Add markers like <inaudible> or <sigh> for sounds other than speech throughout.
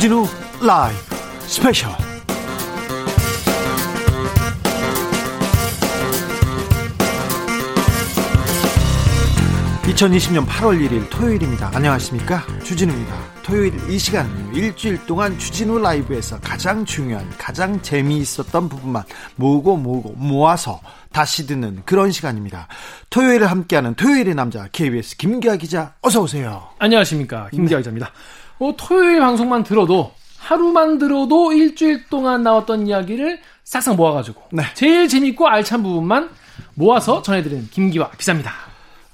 주진우 라이브 스페셜 2020년 8월 1일 토요일입니다. 안녕하십니까? 주진우입니다. 토요일 이 시간 일주일 동안 주진우 라이브에서 가장 중요한, 가장 재미있었던 부분만 모으고 모으고 모아서 다시 듣는 그런 시간입니다. 토요일을 함께하는 토요일의 남자 KBS 김기화 기자 어서 오세요. 안녕하십니까? 김기화 네. 기자입니다. 뭐 토요일 방송만 들어도 하루만 들어도 일주일 동안 나왔던 이야기를 싹싹 모아가지고 네. 제일 재밌고 알찬 부분만 모아서 전해드리는 김기화 기자입니다.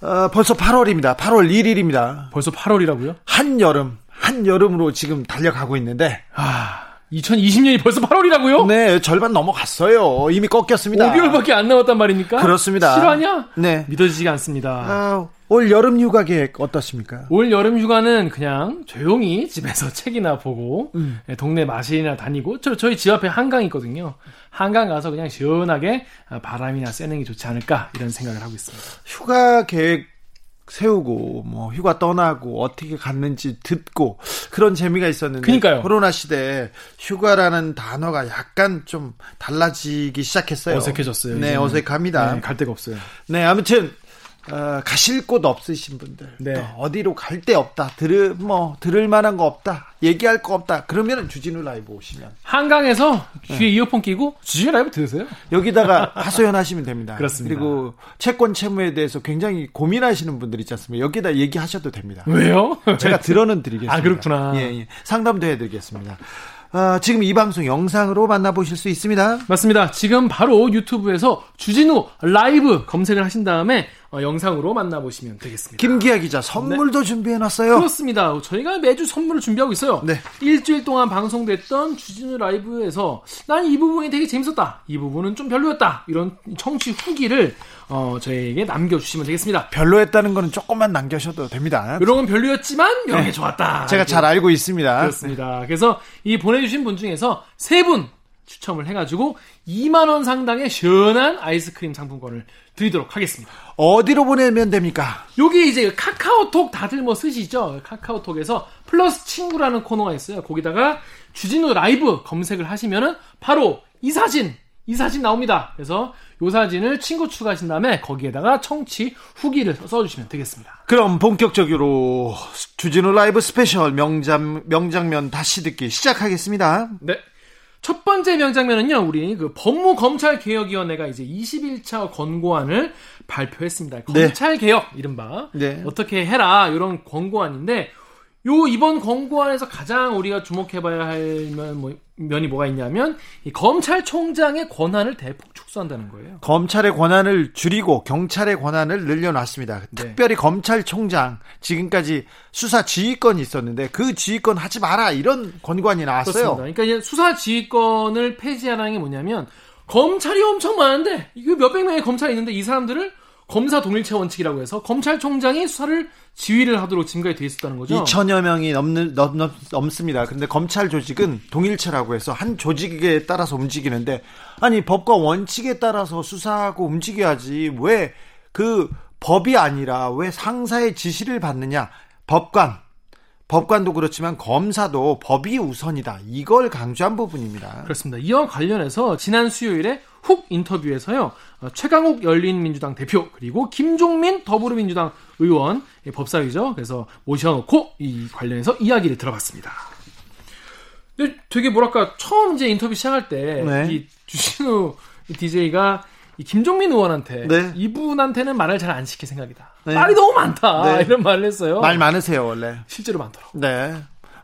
어, 벌써 8월입니다. 8월 1일입니다. 벌써 8월이라고요? 한여름, 한여름으로 지금 달려가고 있는데. 아, 2020년이 벌써 8월이라고요? 네, 절반 넘어갔어요. 이미 꺾였습니다. 5개월밖에 안 남았단 말입니까? 그렇습니다. 실화냐? 네. 믿어지지가 않습니다. 아, 올 여름 휴가 계획 어떻습니까? 올 여름 휴가는 그냥 조용히 집에서 <laughs> 책이나 보고 음. 예, 동네 마실이나 다니고 저, 저희 집 앞에 한강 있거든요. 한강 가서 그냥 시원하게 바람이나 쐬는 게 좋지 않을까 이런 생각을 하고 있습니다. 휴가 계획 세우고 뭐 휴가 떠나고 어떻게 갔는지 듣고 그런 재미가 있었는데 그러니까요. 코로나 시대에 휴가라는 단어가 약간 좀 달라지기 시작했어요. 어색해졌어요. 네, 어색합니다. 네, 갈 데가 없어요. 네, 아무튼 어, 가실 곳 없으신 분들 네. 어디로 갈 데 없다 들을 뭐 들을 만한 거 없다 얘기할 거 없다 그러면 주진우 라이브 오시면 한강에서 귀에 네. 이어폰 끼고 주진우 라이브 들으세요 여기다가 하소연하시면 됩니다 그렇습니다 그리고 채권 채무에 대해서 굉장히 고민하시는 분들 있지 않습니까 여기다 얘기하셔도 됩니다 왜요 제가 들어는 드리겠습니다 아 그렇구나 예, 예. 상담도 해드리겠습니다 아, 지금 이 방송 영상으로 만나보실 수 있습니다. 맞습니다. 지금 바로 유튜브에서 주진우 라이브 검색을 하신 다음에 어, 영상으로 만나보시면 되겠습니다. 김기아 기자 선물도 네. 준비해놨어요. 그렇습니다. 저희가 매주 선물을 준비하고 있어요. 네. 일주일 동안 방송됐던 주진우 라이브에서 난 이 부분이 되게 재밌었다. 이 부분은 좀 별로였다. 이런 청취 후기를 어, 저희에게 남겨주시면 되겠습니다. 별로였다는 거는 조금만 남겨셔도 됩니다. 이런 건 별로였지만 이런 네. 좋았다. 제가 잘 알고 있습니다. 그렇습니다. 그래서 이 보내주신 분 중에서 세 분 추첨을 해가지고 2만 원 상당의 시원한 아이스크림 상품권을 드리도록 하겠습니다. 어디로 보내면 됩니까? 여기 이제 카카오톡 다들 뭐 쓰시죠? 카카오톡에서 플러스 친구라는 코너가 있어요. 거기다가 주진우 라이브 검색을 하시면은 바로 이 사진, 이 사진 나옵니다. 그래서 이 사진을 친구 추가하신 다음에 거기에다가 청취 후기를 써주시면 되겠습니다. 그럼 본격적으로 주진우 라이브 스페셜 명장, 명장면 다시 듣기 시작하겠습니다. 네. 첫 번째 명장면은요, 우리 그 법무검찰개혁위원회가 이제 21차 권고안을 발표했습니다. 네. 검찰개혁, 이른바. 네. 어떻게 해라, 이런 권고안인데, 요 이번 권고안에서 가장 우리가 주목해봐야 할 면, 뭐, 면이 뭐가 있냐면 이 검찰총장의 권한을 대폭 축소한다는 거예요. 검찰의 권한을 줄이고 경찰의 권한을 늘려놨습니다. 네. 특별히 검찰총장 지금까지 수사 지휘권이 있었는데 그 지휘권 하지 마라 이런 권고안이 나왔어요. 그렇습니다. 그러니까 수사 지휘권을 폐지하라는 게 뭐냐면 검찰이 엄청 많은데 이거 몇백 명의 검찰이 있는데 이 사람들을 검사 동일체 원칙이라고 해서 검찰총장이 수사를 지휘를 하도록 지금까지 돼 있었다는 거죠. 2천여 명이 넘는, 넘, 넘, 넘습니다. 그런데 검찰 조직은 동일체라고 해서 한 조직에 따라서 움직이는데 아니 법과 원칙에 따라서 수사하고 움직여야지 왜 그 법이 아니라 왜 상사의 지시를 받느냐 법관 법관도 그렇지만 검사도 법이 우선이다. 이걸 강조한 부분입니다. 그렇습니다. 이와 관련해서 지난 수요일에 훅 인터뷰에서요. 어, 최강욱 열린민주당 대표 그리고 김종민 더불어민주당 의원 법사위죠. 그래서 모셔놓고 이 관련해서 이야기를 들어봤습니다. 근데 되게 뭐랄까 처음 이제 인터뷰 시작할 때이 네. 주신우 DJ가 <laughs> 이 김종민 의원한테 네. 이분한테는 말을 잘 안 시킬 생각이다. 네. 말이 너무 많다. 네. 이런 말을 했어요. 말 많으세요 원래. 실제로 많더라고. 네.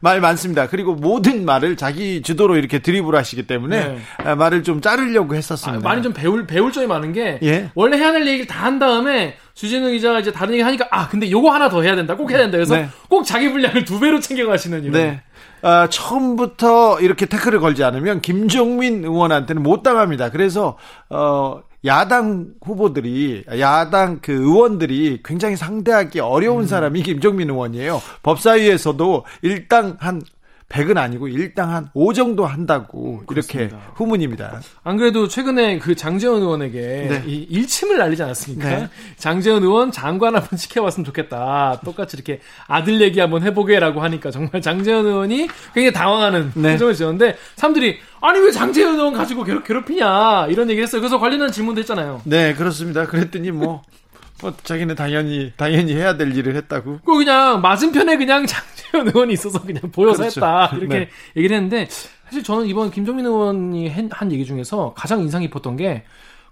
말 많습니다. 그리고 모든 말을 자기 주도로 이렇게 드리블 하시기 때문에 네. 아, 말을 좀 자르려고 했었습니다. 아, 많이 좀 배울 배울 점이 많은 게 예? 원래 해야 될 얘기를 다 한 다음에 주진우 기자가 이제 다른 얘기 하니까 아 근데 요거 하나 더 해야 된다. 꼭 해야 된다. 그래서 네. 꼭 자기 분량을 두 배로 챙겨 가시는 이런. 네. 아, 처음부터 이렇게 태클을 걸지 않으면 김종민 의원한테는 못 당합니다. 그래서 어 야당 후보들이 야당 그 의원들이 굉장히 상대하기 어려운 음. 사람이 김종민 의원이에요. 법사위에서도 일당 한 100은 아니고 일당 한 5 정도 한다고 이렇게 후문입니다. 안 그래도 최근에 그 장재원 의원에게 네. 이 일침을 날리지 않았습니까? 네. 장재원 의원 장관 한번 지켜봤으면 좋겠다. 똑같이 이렇게 아들 얘기 한번 해보게라고 하니까 정말 장재원 의원이 굉장히 당황하는 네. 표정을 지었는데 사람들이 아니 왜 장재현 의원 가지고 괴롭, 괴롭히냐 이런 얘기를 했어요. 그래서 관련한 질문도 했잖아요. 네 그렇습니다. 그랬더니 뭐, 뭐 자기는 당연히 당연히 해야 될 일을 했다고. 그 그냥 맞은편에 그냥 <laughs> 장재현 의원이 있어서 그냥 보여서 그렇죠. 했다 이렇게 네. 얘기를 했는데 사실 저는 이번 김종민 의원이 한 얘기 중에서 가장 인상 깊었던 게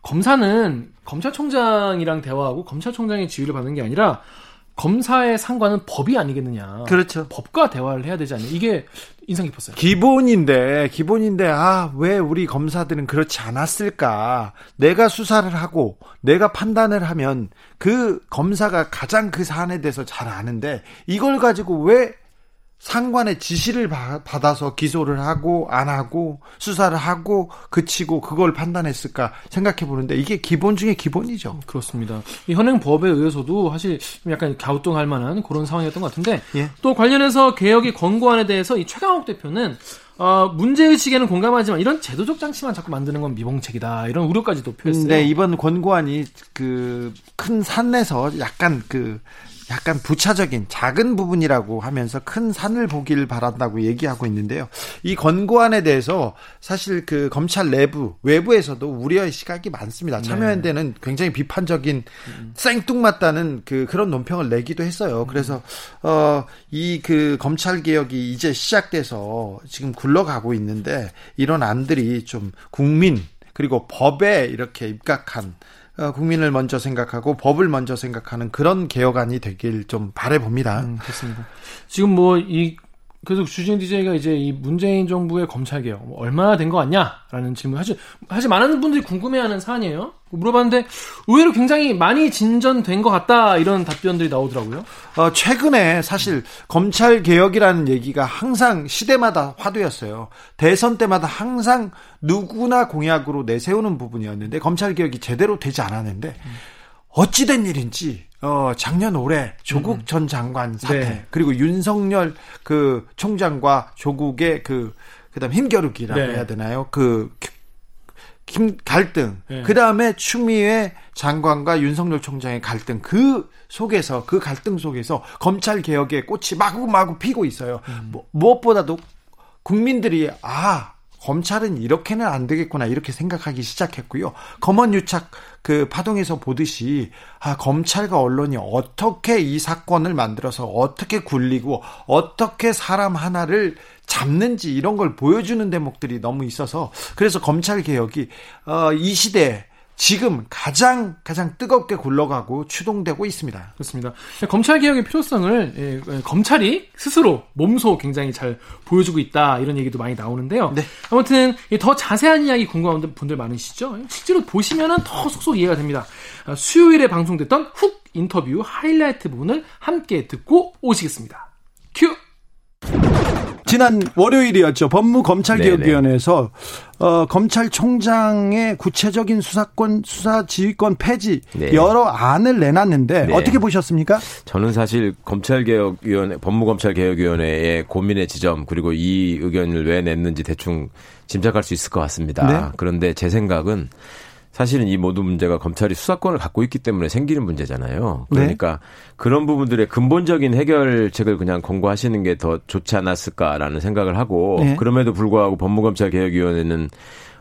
검사는 검찰총장이랑 대화하고 검찰총장의 지휘를 받는 게 아니라 검사의 상관은 법이 아니겠느냐. 그렇죠. 법과 대화를 해야 되지 않냐. 이게 인상 깊었어요. 기본인데, 기본인데, 아, 왜 우리 검사들은 그렇지 않았을까? 내가 수사를 하고, 내가 판단을 하면 그 검사가 가장 그 사안에 대해서 잘 아는데, 이걸 가지고 왜 상관의 지시를 받아서 기소를 하고 안 하고 수사를 하고 그치고 그걸 판단했을까 생각해 보는데 이게 기본 중에 기본이죠. 그렇습니다. 이 현행 법에 의해서도 사실 약간 갸우뚱할 만한 그런 상황이었던 것 같은데 예. 또 관련해서 개혁의 권고안에 대해서 이 최강욱 대표는 어, 문제의식에는 공감하지만 이런 제도적 장치만 자꾸 만드는 건 미봉책이다. 이런 우려까지도 표했어요. 네, 이번 권고안이 그 큰 산에서 약간 그 약간 부차적인 작은 부분이라고 하면서 큰 산을 보기를 바란다고 얘기하고 있는데요. 이 권고안에 대해서 사실 그 검찰 내부, 외부에서도 우려의 시각이 많습니다. 네. 참여연대는 굉장히 비판적인 음. 생뚱맞다는 그 그런 논평을 내기도 했어요. 그래서 어이 그 검찰 개혁이 이제 시작돼서 지금 굴러가고 있는데 이런 안들이 좀 국민 그리고 법에 이렇게 입각한 어, 국민을 먼저 생각하고 법을 먼저 생각하는 그런 개혁안이 되길 좀 바래봅니다. 음, 그렇습니다. 지금 뭐 이 계속 주진 DJ가 이제 이 문재인 정부의 검찰 개혁 뭐 얼마나 된거 같냐라는 질문 사실 사실 많은 분들이 궁금해하는 사안이에요. 물어봤는데 의외로 굉장히 많이 진전된 것 같다 이런 답변들이 나오더라고요. 어, 최근에 사실 검찰 개혁이라는 얘기가 항상 시대마다 화두였어요. 대선 때마다 항상 누구나 공약으로 내세우는 부분이었는데 검찰 개혁이 제대로 되지 않았는데 어찌된 일인지 어, 작년 올해 조국 음. 전 장관 사태 네. 그리고 윤석열 그 총장과 조국의 그 그다음 힘겨루기라고 네. 해야 되나요? 그 김, 갈등. 네. 그 다음에 추미애 장관과 윤석열 총장의 갈등. 그 속에서, 그 갈등 속에서 검찰 개혁의 꽃이 마구마구 피고 있어요. 음. 뭐, 무엇보다도 국민들이, 아, 검찰은 이렇게는 안 되겠구나 이렇게 생각하기 시작했고요. 검언 유착 그 파동에서 보듯이 아 검찰과 언론이 어떻게 이 사건을 만들어서 어떻게 굴리고 어떻게 사람 하나를 잡는지 이런 걸 보여주는 대목들이 너무 있어서 그래서 검찰 개혁이 어, 이 시대에 지금 가장 가장 뜨겁게 굴러가고 추동되고 있습니다. 그렇습니다. 검찰 개혁의 필요성을 예, 예, 검찰이 스스로 몸소 굉장히 잘 보여주고 있다 이런 얘기도 많이 나오는데요. 네. 아무튼 더 자세한 이야기 궁금한 분들 많으시죠? 실제로 보시면은 더 속속 이해가 됩니다. 아, 수요일에 방송됐던 훅 인터뷰 하이라이트 부분을 함께 듣고 오시겠습니다. 큐. 지난 월요일이었죠. 법무검찰개혁위원회에서 어, 검찰총장의 구체적인 수사권 수사 지휘권 폐지 네. 여러 안을 내놨는데 네. 어떻게 보셨습니까? 저는 사실 검찰개혁위원회 법무검찰개혁위원회의 고민의 지점 그리고 이 의견을 왜 냈는지 대충 짐작할 수 있을 것 같습니다. 네. 그런데 제 생각은 사실은 이 모든 문제가 검찰이 수사권을 갖고 있기 때문에 생기는 문제잖아요. 네. 그러니까 네. 그런 부분들의 근본적인 해결책을 그냥 권고하시는 게 더 좋지 않았을까라는 생각을 하고 네. 그럼에도 불구하고 법무검찰개혁위원회는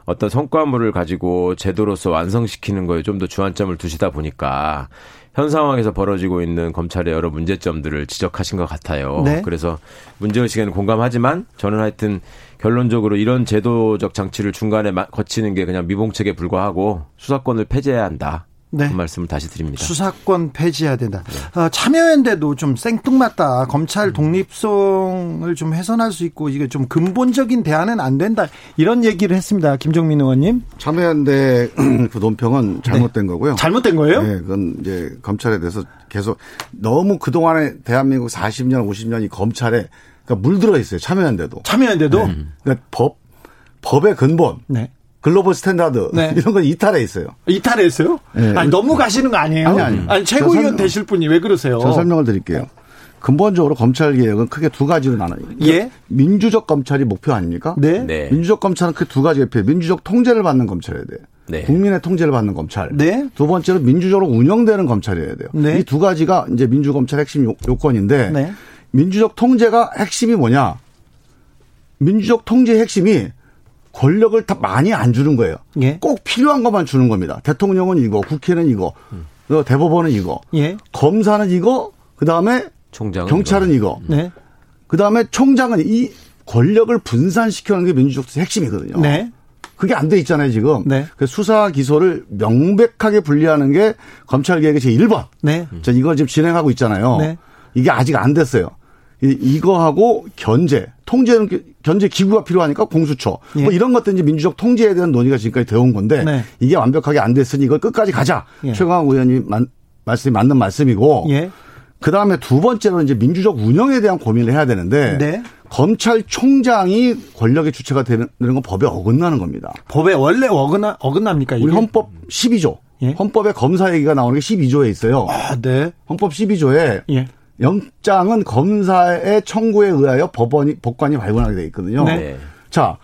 어떤 성과물을 가지고 제도로서 완성시키는 거에 좀 더 주안점을 두시다 보니까 현 상황에서 벌어지고 있는 검찰의 여러 문제점들을 지적하신 것 같아요. 네. 그래서 문제의식에는 공감하지만 저는 하여튼 결론적으로 이런 제도적 장치를 중간에 거치는 게 그냥 미봉책에 불과하고 수사권을 폐지해야 한다. 네. 그 말씀을 다시 드립니다. 수사권 폐지해야 된다. 네. 어, 참여연대도 좀 생뚱맞다. 검찰 음. 독립성을 좀 훼손할 수 있고 이게 좀 근본적인 대안은 안 된다. 이런 얘기를 했습니다. 김종민 의원님. 참여연대 <clears throat> 그 논평은 잘못된 네. 거고요. 잘못된 거예요? 네, 그건 이제 검찰에 대해서 계속 너무 그동안에 대한민국 40년, 50년이 검찰에 그러니까 물들어 있어요. 참여연대도. 참여연대도. 네. 그러니까 법 법의 근본. 네. global standard 네. <laughs> 이런 건 이탈해 있어요. 이탈해 있어요? 네. 아니 너무 가시는 거 아니에요? 아니 아니. 아니 최고위원 되실 분이 왜 그러세요? 저 설명을 드릴게요. 근본적으로 검찰 개혁은 크게 두 가지로 나눠요. 예. 민주적 검찰이 목표 아닙니까? 네. 네. 민주적 검찰은 그 두 가지 옆에 민주적 통제를 받는 검찰이어야 돼요. 네. 국민의 통제를 받는 검찰. 네. 두 번째로 민주적으로 운영되는 검찰이어야 돼요. 네. 이 두 가지가 이제 민주검찰 핵심 요- 요건인데 네. 민주적 통제가 핵심이 뭐냐? 민주적 통제의 핵심이 권력을 다 많이 안 주는 거예요. 예. 꼭 필요한 것만 주는 겁니다. 대통령은 이거, 국회는 이거, 또 대법원은 이거, 예. 검사는 이거, 그 다음에 경찰은 이거, 네. 그 다음에 총장은 이 권력을 분산시켜는 게 민주적 핵심이거든요. 네. 그게 안 돼 있잖아요, 지금. 네. 그 수사 기소를 명백하게 분리하는 게 검찰 개혁의 제 1번. 네. 자, 이걸 지금 진행하고 있잖아요. 네. 이게 아직 안 됐어요. 이- 이거하고 견제, 통제는 기- 견제 기구가 필요하니까 공수처. 예. 뭐 이런 것들 이제 민주적 통제에 대한 논의가 지금까지 되어 온 건데 네. 이게 완벽하게 안 됐으니 이걸 끝까지 가자. 예. 최강욱 의원이 만- 말씀이 맞는 말씀이고 예. 그 다음에 두 번째로 이제 민주적 운영에 대한 고민을 해야 되는데 네. 검찰총장이 권력의 주체가 되는 건 법에 어긋나는 겁니다. 법에 원래 어긋나 어긋납니까 이게? 우리 헌법 12조. 예. 헌법에 검사 얘기가 나오는 게 12조에 있어요. 아, 네. 헌법 12조에 예. 영장은 검사의 청구에 의하여 법원이 법관이 발부하게 돼 있거든요. 네. 네. 자,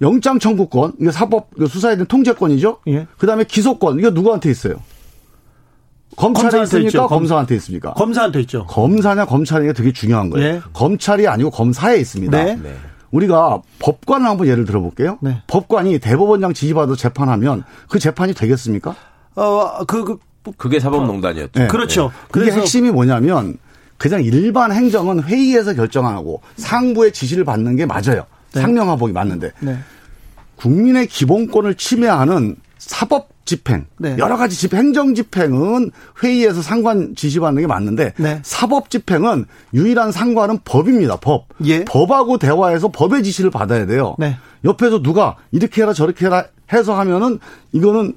영장 청구권 이거 사법 이거 수사에 대한 통제권이죠. 예. 그다음에 기소권 이거 누구한테 있어요? 검찰에 있습니까? 있죠. 검- 검사한테 있습니까? 검사한테 있죠. 검사냐 검찰이냐 되게 중요한 거예요. 예. 검찰이 아니고 검사에 있습니다. 네. 네. 우리가 법관을 한번 예를 들어볼게요. 네. 법관이 대법원장 지휘받아 재판하면 그 재판이 되겠습니까? 어, 그, 그 그게 사법농단이었죠. 네. 그렇죠. 그게 그래서 핵심이 뭐냐면 그냥 일반 행정은 회의에서 결정하고 상부의 지시를 받는 게 맞아요. 네. 상명하복이 맞는데 네. 국민의 기본권을 침해하는 사법 집행, 네. 여러 가지 집 행정 집행은 회의에서 상관 지시받는 게 맞는데 네. 사법 집행은 유일한 상관은 법입니다. 법. 예. 법하고 대화해서 법의 지시를 받아야 돼요. 네. 옆에서 누가 이렇게 해라 저렇게 해라 해서 하면은 이거는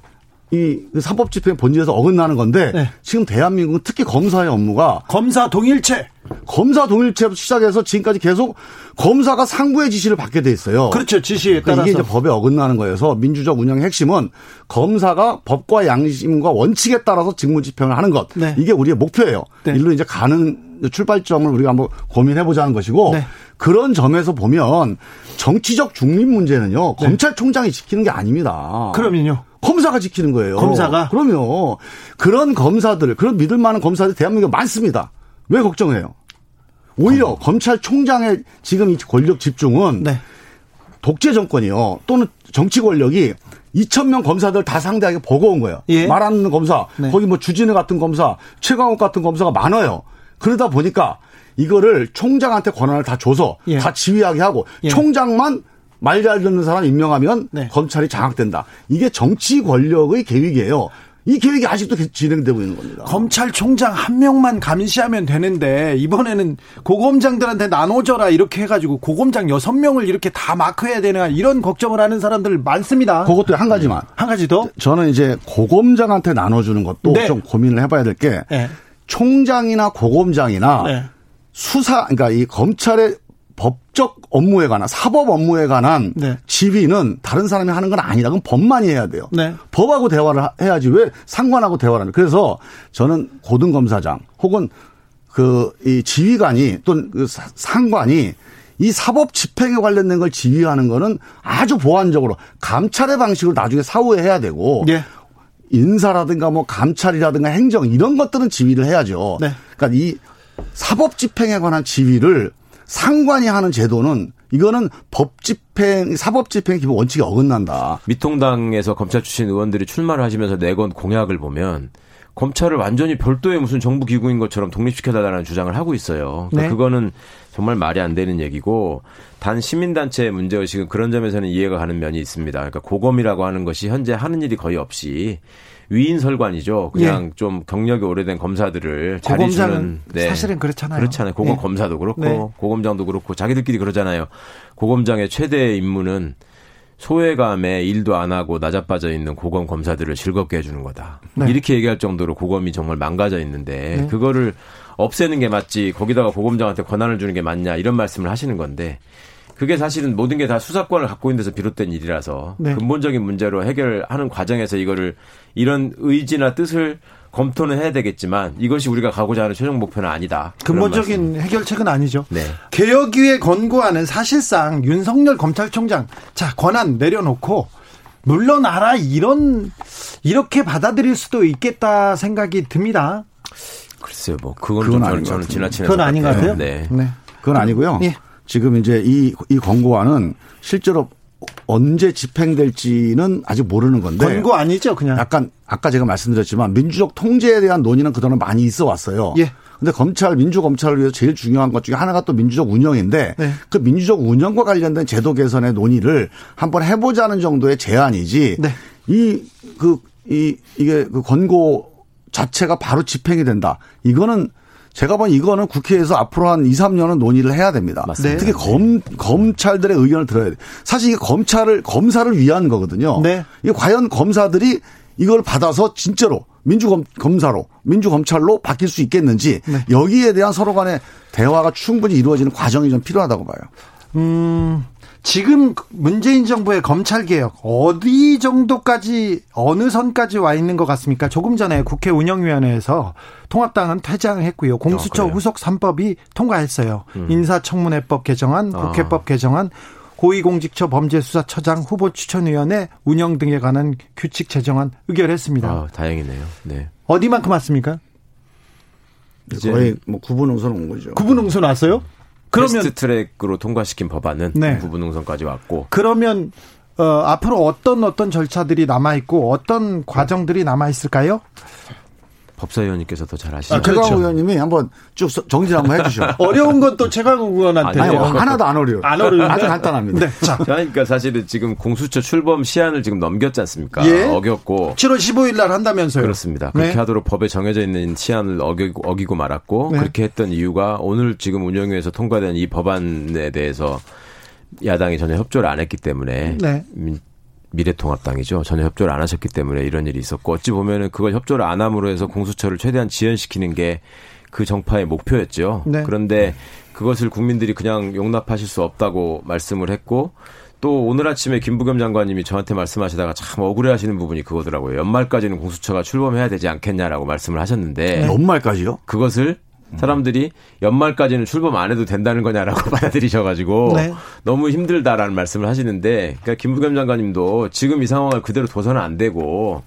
이 사법 집행 본질에서 어긋나는 건데 네. 지금 대한민국은 특히 검사의 업무가 검사 동일체. 검사 동일체부터 시작해서 지금까지 계속 검사가 상부의 지시를 받게 돼 있어요. 그렇죠. 지시에 그러니까 따라서. 이게 이제 법에 어긋나는 거여서 민주적 운영의 핵심은 검사가 법과 양심과 원칙에 따라서 직무 집행을 하는 것. 네. 이게 우리의 목표예요. 네. 일로 이제 가는 출발점을 우리가 한번 고민해 보자는 것이고 네. 그런 점에서 보면 정치적 중립 문제는요. 검찰총장이 지키는 게 아닙니다. 그러면요. 검사가 지키는 거예요. 검사가? 그럼요. 그런 검사들, 그런 믿을 만한 검사들 대한민국에 많습니다. 왜 걱정해요? 오히려 검찰총장의 지금 이 권력 집중은 네. 독재 정권이요. 또는 정치 권력이 2천 명 검사들 다 상대하게 버거운 거예요. 예. 말안 듣는 검사, 네. 거기 뭐 주진우 같은 검사, 최강욱 같은 검사가 많아요. 그러다 보니까 이거를 총장한테 권한을 다 줘서 예. 다 지휘하게 하고 예. 총장만 말 잘 듣는 사람 임명하면 네. 검찰이 장악된다. 이게 정치 권력의 계획이에요. 이 계획이 아직도 진행되고 있는 겁니다. 검찰총장 한 명만 감시하면 되는데 이번에는 고검장들한테 나눠줘라 이렇게 해가지고 고검장 여섯 명을 이렇게 다 마크해야 되나 이런 걱정을 하는 사람들 많습니다. 그것도 한 가지만. 한 가지 더. 저는 이제 고검장한테 나눠주는 것도 네. 좀 고민을 해봐야 될게 네. 총장이나 고검장이나 네. 수사, 그러니까 이 검찰의 법적 업무에 관한 사법 업무에 관한 네. 지휘는 다른 사람이 하는 건 아니다. 그건 법만이 해야 돼요. 네. 법하고 대화를 하- 해야지 왜 상관하고 대화를 하는. 그래서 저는 고등 검사장 혹은 그 이 지휘관이 또는 그 사- 상관이 이 사법 집행에 관련된 걸 지휘하는 거는 아주 보완적으로 감찰의 방식으로 나중에 사후에 해야 되고 예. 인사라든가 뭐 감찰이라든가 행정 이런 것들은 지휘를 해야죠. 네. 그러니까 이 사법 집행에 관한 지휘를 상관이 하는 제도는 이거는 법 집행, 사법 집행 기본 원칙에 어긋난다. 미통당에서 검찰 출신 의원들이 출마를 하시면서 내건 공약을 보면 검찰을 완전히 별도의 무슨 정부 기구인 것처럼 독립시켜달라는 주장을 하고 있어요. 그러니까 네. 그거는 정말 말이 안 되는 얘기고 단 시민단체의 문제의식은 그런 점에서는 이해가 가는 면이 있습니다. 그러니까 고검이라고 하는 것이 현재 하는 일이 거의 없이 위인설관이죠. 그냥 좀 경력이 오래된 검사들을 자리 예. 주는 네. 사실은 그렇잖아요. 그렇잖아요. 고검 네. 검사도 그렇고 네. 고검장도 그렇고 자기들끼리 그러잖아요. 고검장의 최대 임무는 소외감에 일도 안 하고 나자빠져 있는 고검 검사들을 즐겁게 해주는 거다. 네. 이렇게 얘기할 정도로 고검이 정말 망가져 있는데 그거를 없애는 게 맞지 거기다가 고검장한테 권한을 주는 게 맞냐 이런 말씀을 하시는 건데 그게 사실은 모든 게 다 수사권을 갖고 있는 데서 비롯된 일이라서 네. 근본적인 문제로 해결하는 과정에서 이거를 이런 의지나 뜻을 검토는 해야 되겠지만 이것이 우리가 가고자 하는 최종 목표는 아니다. 근본적인 해결책은 아니죠. 네. 개혁위에 권고하는 사실상 윤석열 검찰총장 자 권한 내려놓고 물러나라 이런 이렇게 받아들일 수도 있겠다 생각이 듭니다. 글쎄요, 뭐 그건, 그건 좀 아닌 저는. 지나치는 그건 아닌 것 같아요. 네. 네. 그건 아니고요. 예. 지금 이제 이, 이 권고안은 실제로 언제 집행될지는 아직 모르는 건데. 권고 아니죠, 그냥. 약간 아까 제가 말씀드렸지만 민주적 통제에 대한 논의는 그동안 많이 있어 왔어요. 예. 근데 검찰 민주 검찰을 위해서 제일 중요한 것 중에 하나가 또 민주적 운영인데 네. 그 민주적 운영과 관련된 제도 개선의 논의를 한번 해보자는 정도의 제안이지 네. 이그이 이게 그 권고 자체가 바로 집행이 된다. 이거는 제가 본 이거는 국회에서 앞으로 한 2, 3년은 논의를 해야 됩니다. 맞습니다. 특히 검 검찰들의 의견을 들어야 돼. 사실 이게 검찰을 검사를 위한 거거든요. 네. 이게 과연 검사들이 이걸 받아서 진짜로 민주검 검사로 민주검찰로 바뀔 수 있겠는지 네. 여기에 대한 서로 간의 대화가 충분히 이루어지는 과정이 좀 필요하다고 봐요. 음, 지금 문재인 정부의 검찰 개혁 어디 정도까지 어느 선까지 와 있는 것 같습니까? 조금 전에 국회 운영위원회에서 통합당은 퇴장했고요. 공수처 어, 그래요? 후속 3법이 통과했어요. 인사청문회법 개정안, 아. 국회법 개정안, 고위공직처 범죄수사처장 후보 추천위원회 운영 등에 관한 규칙 제정안 의결했습니다. 아, 다행이네요. 네. 어디만큼 왔습니까? 이제 거의 뭐 구부 능선 온 거죠. 구부 능선 왔어요? 그러면 패스트 트랙으로 통과시킨 법안은 네. 구부 능선까지 왔고 그러면 어, 앞으로 어떤 어떤 절차들이 남아 있고 어떤 과정들이 남아 있을까요? 법사위원님께서 더 잘 아시죠. 아, 그렇죠. 최강 의원님이 한번 쭉 서- 정리 한번 해주시죠. <laughs> 어려운 건 또 최강욱 의원한테 아니. 뭐 하나도 안 어려워요. 안 어려운데? 아주 간단합니다. 네, 자, 그러니까 사실은 지금 공수처 출범 시한을 지금 넘겼지 않습니까? 예. 어겼고 7월 15일 날 한다면서요? 그렇습니다. 그렇게 네. 하도록 법에 정해져 있는 시한을 어기고, 어기고 말았고 네. 그렇게 했던 이유가 오늘 지금 운영위에서 통과된 이 법안에 대해서 야당이 전혀 협조를 안 했기 때문에 네. 민- 미래통합당이죠. 전혀 협조를 안 하셨기 때문에 이런 일이 있었고 어찌 보면은 그걸 협조를 안 함으로 해서 공수처를 최대한 지연시키는 게 그 정파의 목표였죠. 네. 그런데 그것을 국민들이 그냥 용납하실 수 없다고 말씀을 했고 또 오늘 아침에 김부겸 장관님이 저한테 말씀하시다가 참 억울해하시는 부분이 그거더라고요. 연말까지는 공수처가 출범해야 되지 않겠냐라고 말씀을 하셨는데 연말까지요? 그것을 사람들이 연말까지는 출범 안 해도 된다는 거냐라고 <laughs> 받아들이셔가지고 네. 너무 힘들다라는 말씀을 하시는데 그러니까 김부겸 장관님도 지금 이 상황을 그대로 둬서는 안 되고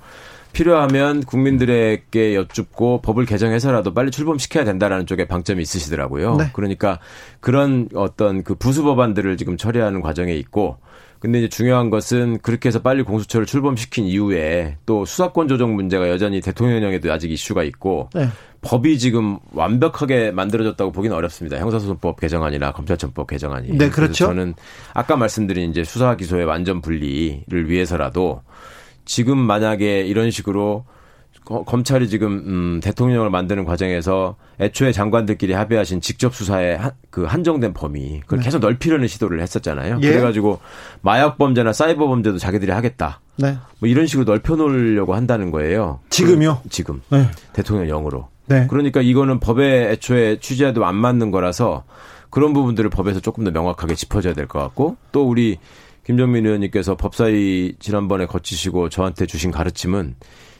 필요하면 국민들에게 여쭙고 법을 개정해서라도 빨리 출범시켜야 된다라는 쪽에 방점이 있으시더라고요. 네. 그러니까 그런 어떤 그 부수 법안들을 지금 처리하는 과정에 있고 근데 이제 중요한 것은 그렇게 해서 빨리 공수처를 출범시킨 이후에 또 수사권 조정 문제가 여전히 대통령령에도 아직 이슈가 있고 네. 법이 지금 완벽하게 만들어졌다고 보기는 어렵습니다. 형사소송법 개정안이나 검찰청법 개정안이. 네, 그렇죠. 저는 아까 말씀드린 이제 수사 기소의 완전 분리를 위해서라도 지금 만약에 이런 식으로 거- 검찰이 지금 음, 대통령을 만드는 과정에서 애초에 장관들끼리 합의하신 직접 수사의 한, 그 한정된 범위 그걸 계속 넓히려는 시도를 했었잖아요. 예. 그래가지고 마약 범죄나 사이버 범죄도 자기들이 하겠다. 네. 뭐 이런 식으로 넓혀놓으려고 한다는 거예요. 지금요? 그- 지금 네. 대통령령으로. 네. 그러니까 이거는 법에 애초에 취지에도 안 맞는 거라서 그런 부분들을 법에서 조금 더 명확하게 짚어줘야 될 것 같고 또 우리 김정민 의원님께서 법사위 지난번에 거치시고 저한테 주신 가르침은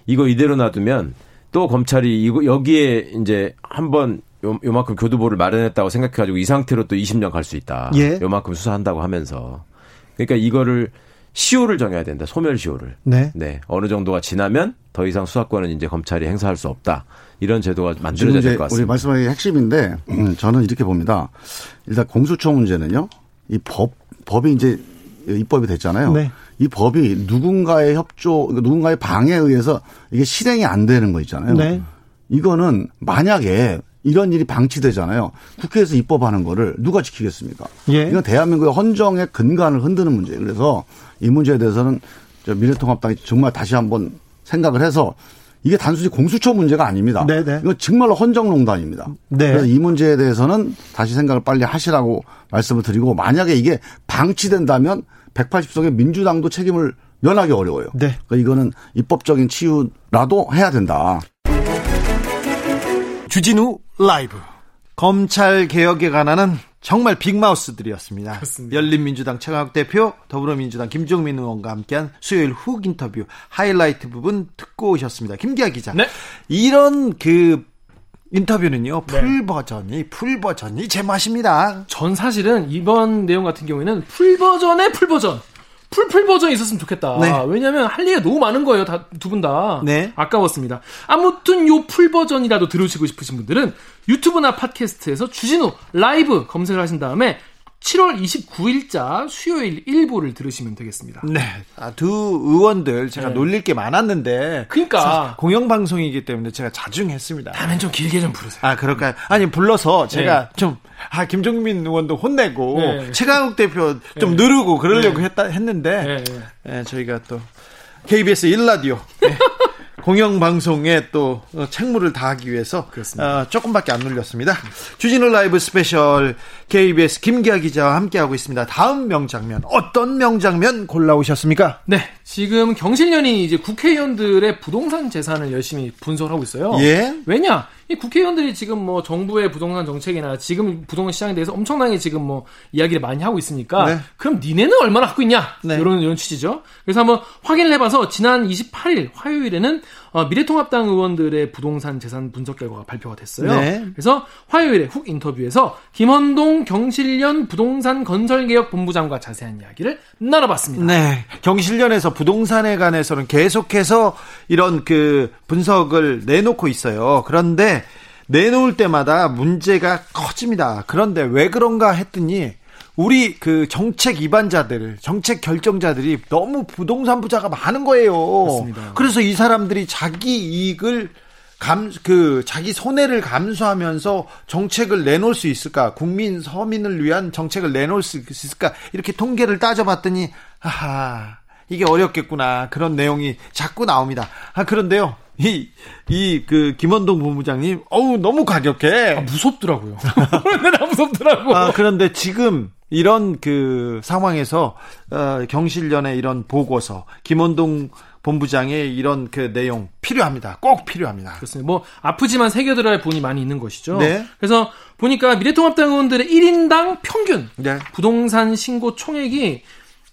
이거 이대로 놔두면 또 검찰이 이거 여기에 이제 한번 요, 요만큼 교두보를 마련했다고 생각해가지고 이 상태로 또 20년 갈 수 있다. 예. 요만큼 수사한다고 하면서 그러니까 이거를 시효를 정해야 된다. 소멸 시효를. 네. 네. 어느 정도가 지나면 더 이상 수사권은 이제 검찰이 행사할 수 없다. 이런 제도가 만들어져야 될것 우리 같습니다. 말씀하신 핵심인데 음, 저는 이렇게 봅니다. 일단 공수처 문제는요. 이 법 법이 이제 입법이 됐잖아요. 네. 이 법이 누군가의 협조, 누군가의 방해에 의해서 이게 실행이 안 되는 거 있잖아요. 네. 이거는 만약에 이런 일이 방치되잖아요. 국회에서 입법하는 거를 누가 지키겠습니까? 예. 이건 대한민국의 헌정의 근간을 흔드는 문제예요. 그래서 이 문제에 대해서는 저 미래통합당이 정말 다시 한번 생각을 해서 이게 단순히 공수처 문제가 아닙니다. 네네. 이건 정말로 헌정농단입니다. 네. 그래서 이 문제에 대해서는 다시 생각을 빨리 하시라고 말씀을 드리고 만약에 이게 방치된다면 180석의 민주당도 책임을 면하기 어려워요. 네. 그러니까 이거는 입법적인 치유라도 해야 된다. 주진우 라이브. 검찰 개혁에 관한 정말 빅마우스들이었습니다. 그렇습니다. 열린민주당 최강욱 대표, 더불어민주당 김종민 의원과 함께한 수요일 훅 인터뷰 하이라이트 부분 듣고 오셨습니다. 김기아 기자. 네. 이런 그 인터뷰는요 full version이 full version이 제 맛입니다. 전 사실은 이번 내용 같은 경우에는 full version의 full version. full full version이 있었으면 좋겠다. 네. 왜냐면 할 얘기가 너무 많은 거예요. 다 두 분 다. 네. 아까웠습니다. 아무튼 요 full version이라도 들으시고 싶으신 분들은 유튜브나 팟캐스트에서 주진우 라이브 검색을 하신 다음에 7월 29일자 수요일 일부를 들으시면 되겠습니다. 네, 아, 두 의원들 제가 네. 놀릴 게 많았는데 그러니까 공영방송이기 때문에 제가 자중했습니다. 다음엔 좀 길게 좀 부르세요. 아 그럴까요? 아니 불러서 제가 좀 아 김종민 의원도 혼내고 네. 최강욱 대표 좀 네. 누르고 그러려고 했다 했는데 네, 네. 예, 저희가 또 KBS 1라디오 예, 공영방송에 또 어, 책무를 다하기 위해서 그렇습니다. 어, 조금밖에 안 눌렸습니다. 주진우 라이브 스페셜 KBS 김기화 기자와 함께하고 있습니다. 다음 명장면 어떤 명장면 골라오셨습니까? 네, 지금 경실련이 이제 국회의원들의 부동산 재산을 열심히 분석을 하고 있어요. 예. 왜냐? 이 국회의원들이 지금 뭐 정부의 부동산 정책이나 지금 부동산 시장에 대해서 엄청나게 지금 뭐 이야기를 많이 하고 있으니까 네. 그럼 니네는 얼마나 갖고 있냐? 네. 이런 이런 취지죠. 그래서 한번 확인을 해봐서 지난 28일 화요일에는 어, 미래통합당 의원들의 부동산 재산 분석 결과가 발표가 됐어요. 네. 그래서 화요일에 훅 인터뷰에서 김헌동 경실련 부동산 건설개혁 본부장과 자세한 이야기를 나눠봤습니다. 네. 경실련에서 부동산에 관해서는 계속해서 이런 그 분석을 내놓고 있어요. 그런데 내놓을 때마다 문제가 커집니다. 그런데 왜 그런가 했더니 우리 그 정책 입안자들, 정책 결정자들이 너무 부동산 부자가 많은 거예요. 그렇습니다. 그래서 이 사람들이 자기 이익을 감, 그, 자기 손해를 감수하면서 정책을 내놓을 수 있을까? 국민, 서민을 위한 정책을 내놓을 수 있을까? 이렇게 통계를 따져봤더니, 하하, 이게 어렵겠구나. 그런 내용이 자꾸 나옵니다. 아, 그런데요. 이, 이, 그, 김원동 본부장님, 어우, 너무 과격해. 아, 무섭더라고요. <laughs> 나 무섭더라고. 아, 그런데 지금 이런 그 상황에서 어, 경실련의 이런 보고서, 김원동 본부장의 이런 그 내용 필요합니다. 꼭 필요합니다. 그렇습니다. 뭐 아프지만 새겨들어야 본이 많이 있는 것이죠. 네. 그래서 보니까 미래통합당 의원들의 1인당 평균 네. 부동산 신고 총액이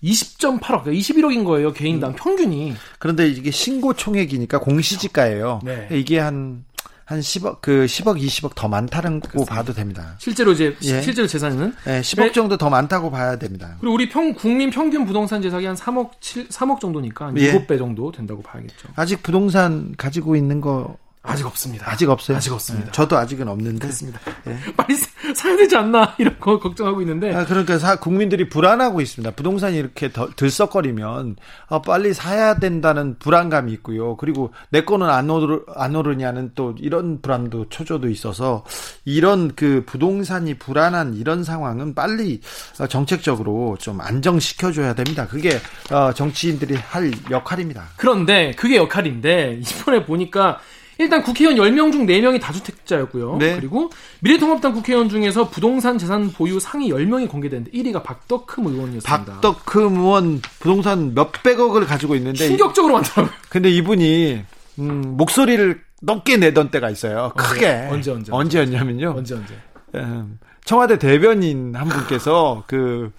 20.8억, 그러니까 21억인 거예요. 개인당 음. 평균이. 그런데 이게 신고 총액이니까 공시지가예요. 네. 이게 한, 한 10억, 그 10억, 20억 더 많다고 봐도 됩니다. 실제로 이제 예. 실제로 재산은 네, 10억 네. 정도 더 많다고 봐야 됩니다. 그리고 우리 평 국민 평균 부동산 재산이 한 3억 7 3억 정도니까 한 예. 7배 정도 된다고 봐야겠죠. 아직 부동산 가지고 있는 거 아직 없습니다. 아직 없어요? 아직 없습니다. 네, 저도 아직은 없는데. 그렇습니다. 예. <laughs> 빨리 사- 사야 되지 않나 <laughs> 이런 거 걱정하고 있는데 아, 그러니까 사- 국민들이 불안하고 있습니다. 부동산이 이렇게 더- 들썩거리면 아, 빨리 사야 된다는 불안감이 있고요. 그리고 내 거는 안, 오르, 안 오르냐는 또 이런 불안도 초조도 있어서 이런 그 부동산이 불안한 이런 상황은 빨리 어, 정책적으로 좀 안정시켜줘야 됩니다. 그게 어, 정치인들이 할 역할입니다. 그런데 그게 역할인데 이번에 보니까 일단 국회의원 10명 중 4명이 다주택자였고요. 네. 그리고 미래통합당 국회의원 중에서 부동산 재산 보유 상위 10명이 공개됐는데 1위가 박덕흠 의원이었습니다. 박덕흠 의원 부동산 몇백억을 가지고 있는데 충격적으로 많더라고요. 근데 이분이 음, 목소리를 높게 내던 때가 있어요. 크게. 언제, 언제, 언제였냐면요. 언제 언제. 음, 청와대 대변인 한 분께서 그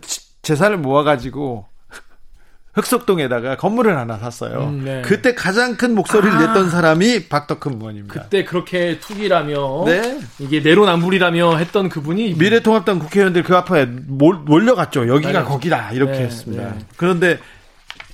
지- 재산을 모아가지고 흑석동에다가 건물을 하나 샀어요. 음, 네. 그때 가장 큰 목소리를 아. 냈던 사람이 박덕흠 의원입니다. 그때 그렇게 투기라며 네. 이게 내로남불이라며 했던 그분이 미래통합당 국회의원들 그 앞에 몰, 몰려갔죠. 여기가 네. 거기다 이렇게 네, 했습니다. 네. 그런데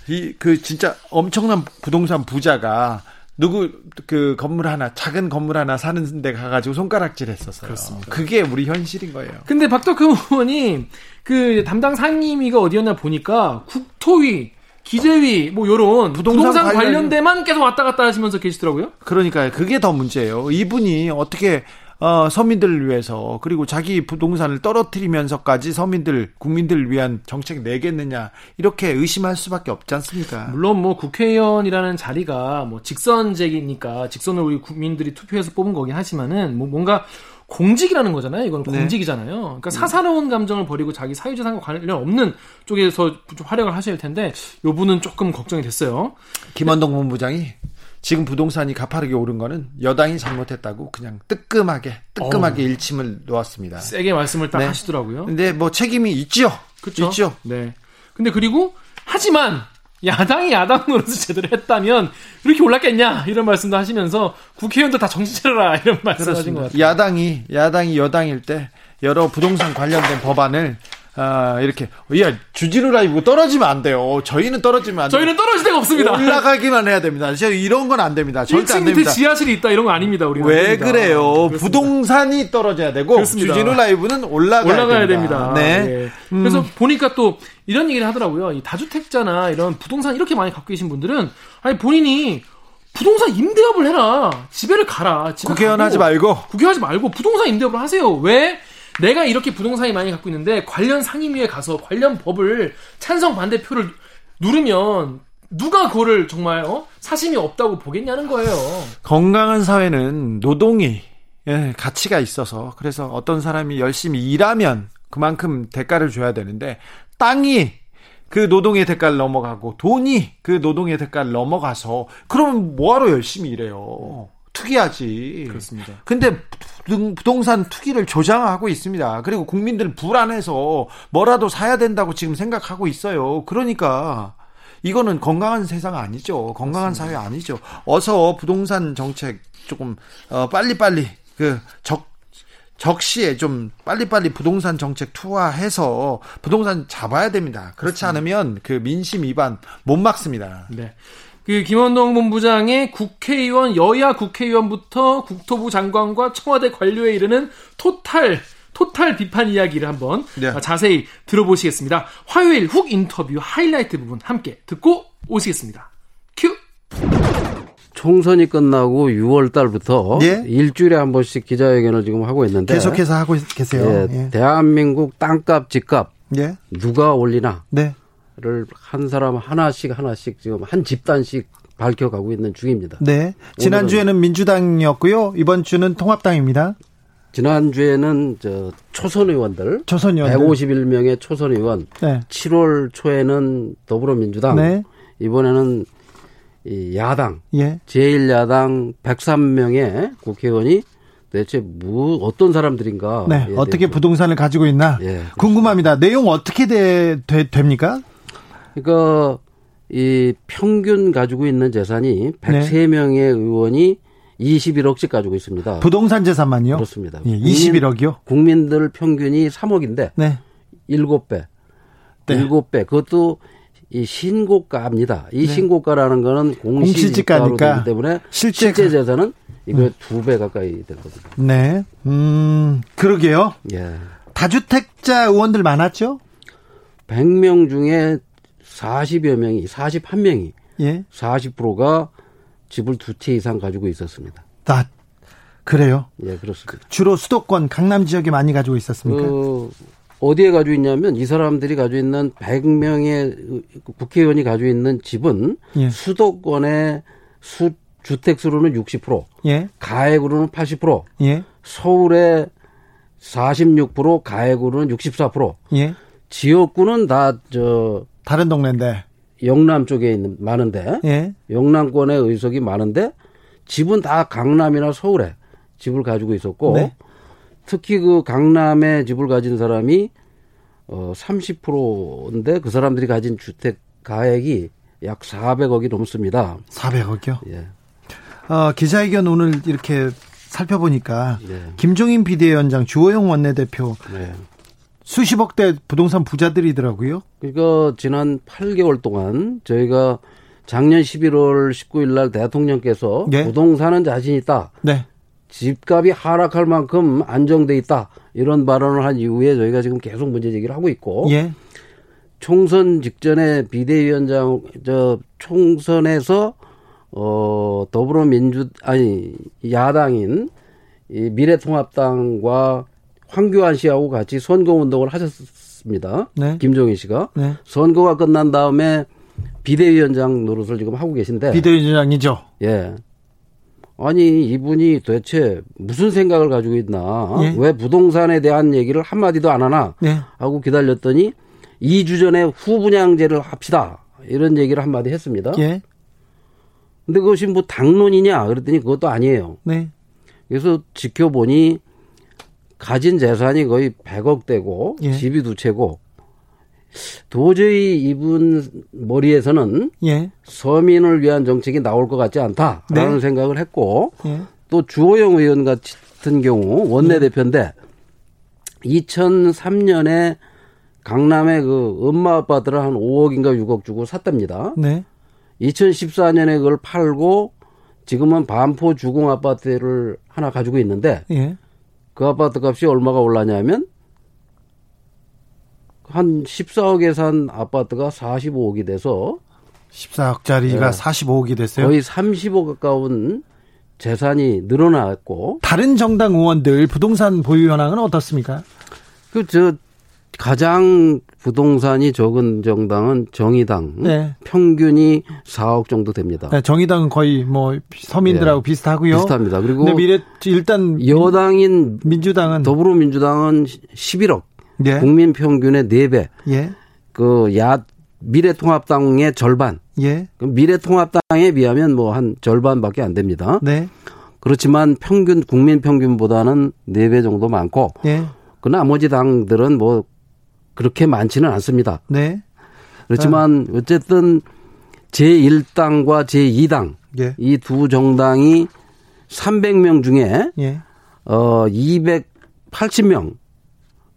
이 그 진짜 엄청난 부동산 부자가 누구 그 건물 하나 작은 건물 하나 사는 데 가가지고 손가락질 했었어요. 그렇습니다. 그게 우리 현실인 거예요. 근데 박덕흠 의원이 그 담당 상임위가 어디였나 보니까 국토위, 기재위 뭐 요런 부동산 부동산, 관련- 관련돼만 계속 왔다 갔다 하시면서 계시더라고요. 그러니까 그게 더 문제예요. 이분이 어떻게 어, 서민들을 위해서 그리고 자기 부동산을 떨어뜨리면서까지 서민들 국민들을 위한 정책 내겠느냐 이렇게 의심할 수밖에 없지 않습니까? 물론 뭐 국회의원이라는 자리가 뭐 직선제기니까 직선을 우리 국민들이 투표해서 뽑은 거긴 하지만은 뭐 뭔가 공직이라는 거잖아요. 이건 네. 공직이잖아요. 그러니까 사사로운 감정을 버리고 자기 사유재산과 관련 없는 쪽에서 좀 활약을 하셔야 할 텐데 요 분은 조금 걱정이 됐어요. 김원동 본부장이 지금 부동산이 가파르게 오른 거는 여당이 잘못했다고 그냥 뜨끔하게 뜨끔하게 어우. 일침을 놓았습니다. 세게 말씀을 딱 네. 하시더라고요. 근데 뭐 책임이 있죠. 그렇죠. 있죠. 네. 근데 그리고 하지만 야당이 야당 노릇을 제대로 했다면 이렇게 올랐겠냐 이런 말씀도 하시면서 국회의원도 다 정신 차려라 <laughs> 이런 말씀하신 것 같아요. 야당이 야당이 여당일 때 여러 부동산 관련된 법안을 아, 이렇게 야 주진우 라이브 떨어지면 안 돼요. 저희는 떨어지면 안 돼요. 저희는 떨어질 데가 없습니다. 올라가기만 해야 됩니다. 저 이런 건 안 됩니다. 절대 1층 안 됩니다. 지하실이 있다 이런 거 아닙니다. 우리는 안왜 됩니다. 그래요? 그렇습니다. 부동산이 떨어져야 되고 그렇습니다. 주진우 라이브는 올라가야, 올라가야 됩니다. 네. 예. 그래서 보니까 또 이런 얘기를 하더라고요. 이 다주택자나 이런 부동산 이렇게 많이 갖고 계신 분들은 아니 본인이 부동산 임대업을 해라. 집에를 가라. 집에 국회의원 하지 말고 국회하지 말고 부동산 임대업을 하세요. 왜? 내가 이렇게 부동산이 많이 갖고 있는데 관련 상임위에 가서 관련 법을 찬성 반대표를 누르면 누가 그거를 정말 어? 사심이 없다고 보겠냐는 거예요. 건강한 사회는 노동이 예, 가치가 있어서 그래서 어떤 사람이 열심히 일하면 그만큼 대가를 줘야 되는데 땅이 그 노동의 대가를 넘어가고 돈이 그 노동의 대가를 넘어가서 그러면 뭐하러 열심히 일해요? 투기하지. 그렇습니다. 근데 부동- 부동산 투기를 조장하고 있습니다. 그리고 국민들 불안해서 뭐라도 사야 된다고 지금 생각하고 있어요. 그러니까 이거는 건강한 세상 아니죠. 건강한 사회 아니죠. 어서 부동산 정책 조금 어, 빨리빨리 그 적 적시에 좀 빨리빨리 부동산 정책 투하해서 부동산 잡아야 됩니다. 그렇지 않으면 그 민심 위반 못 막습니다. 네. 그 김원동 본부장의 국회의원 여야 국회의원부터 국토부 장관과 청와대 관료에 이르는 토탈 토탈 비판 이야기를 한번 네. 아, 자세히 들어보시겠습니다. 화요일 훅 인터뷰 하이라이트 부분 함께 듣고 오시겠습니다. 큐. 총선이 끝나고 6월 달부터 예. 일주일에 한 번씩 기자회견을 지금 하고 있는데 계속해서 하고 계세요. 예, 대한민국 땅값 집값 예. 누가 올리나 를 네. 한 사람 하나씩 하나씩 지금 한 집단씩 밝혀가고 있는 중입니다. 네. 지난주에는 민주당이었고요. 이번 주는 통합당입니다. 지난주에는 저 초선 의원들 조선 의원들. 151명의 초선 의원 네. 7월 초에는 더불어민주당 네. 이번에는 이 야당 예. 제1야당 103명의 국회의원이 대체 뭐 어떤 사람들인가? 네. 에 어떻게. 부동산을 가지고 있나? 예. 궁금합니다. 내용 어떻게 돼, 돼- 됩니까? 그러니까 이 평균 가지고 있는 재산이 네. 103명의 의원이 21억씩 가지고 있습니다. 부동산 재산만요? 그렇습니다. 예, 21억이요? 국민 들 평균이 3억인데 네. 7배. 네. 일곱 배 그것도 이 신고가입니다. 이 신고가라는 거는 공시지가로 공시지가니까 되기 때문에 실제 실제, 가- 재산은 이거 두배 가까이 되거든요. 네. 음, 그러게요. 예. 다주택자 의원들 많았죠? 100명 중에 40여 명이 41명이 예. 40%가 집을 두 채 이상 가지고 있었습니다. 다, 그래요. 예, 그렇습니다. 주로 수도권, 강남 지역에 많이 가지고 있었습니까? 그 어디에 가지고 있냐면 이 사람들이 가지고 있는 100명의 국회의원이 가지고 있는 집은 예. 수도권의 수 주택 수로는 60%, 예. 가액으로는 80%, 예. 서울의 46%, 가액으로는 64%. 예. 지역구는 다 저 다른 동네인데. 영남 쪽에 있는 많은데 예. 영남권의 의석이 많은데 집은 다 강남이나 서울에 집을 가지고 있었고 네. 특히 그 강남에 집을 가진 사람이 어 30%인데 그 사람들이 가진 주택 가액이 약 400억이 넘습니다. 400억이요? 예. 어, 기자회견 오늘 이렇게 살펴보니까 네. 김종인 비대위원장, 주호영 원내대표 네. 수십억대 부동산 부자들이더라고요. 그러니까 지난 8개월 동안 저희가 작년 11월 19일 날 대통령께서 예. 부동산은 자신 있다. 네. 집값이 하락할 만큼 안정돼 있다. 이런 발언을 한 이후에 저희가 지금 계속 문제 제기를 하고 있고 예. 총선 직전에 비대위원장 저 총선에서 어 더불어민주 아니 야당인 이 미래통합당과 황교안 씨하고 같이 선거 운동을 하셨습니다. 네. 김종인 씨가 네. 선거가 끝난 다음에 비대위원장 노릇을 지금 하고 계신데 비대위원장이죠. 예. 아니 이분이 도대체 무슨 생각을 가지고 있나? 예. 왜 부동산에 대한 얘기를 한 마디도 안 하나? 네. 하고 기다렸더니 2주 전에 후분양제를 합시다. 이런 얘기를 한 마디 했습니다. 예. 근데 그것이 뭐 당론이냐 그랬더니 그것도 아니에요. 네. 그래서 지켜보니 가진 재산이 거의 100억 되고 예. 집이 두 채고 도저히 이분 머리에서는 예. 서민을 위한 정책이 나올 것 같지 않다라는 네. 생각을 했고 예. 또 주호영 의원 같은 경우 원내대표인데 2003년에 강남에 그 엄마 아빠들을 한 5억인가 6억 주고 샀답니다. 네. 2014년에 그걸 팔고 지금은 반포 주공 아파트를 하나 가지고 있는데 예. 그 아파트 값이 얼마가 올랐냐면 한 14억에 산 아파트가 45억이 돼서 14억짜리가 네. 45억이 됐어요. 거의 30억 가까운 재산이 늘어났고 다른 정당 의원들 부동산 보유 현황은 어떻습니까? 그 저 가장 부동산이 적은 정당은 정의당 네. 평균이 4억 정도 됩니다. 네, 정의당은 거의 뭐 서민들하고 예. 비슷하고요. 비슷합니다. 그리고 미래 일단 여당인 민주당은 더불어민주당은 11억, 예. 국민 평균의 4배, 예. 그야 미래통합당의 절반, 예. 그 미래통합당에 비하면 뭐 한 절반밖에 안 됩니다. 네. 그렇지만 평균 국민 평균보다는 4배 정도 많고 예. 그 나머지 당들은 뭐 그렇게 많지는 않습니다. 네. 그렇지만 어쨌든 제1당과 제2당 예. 이두 정당이 300명 중에 예. 어 280명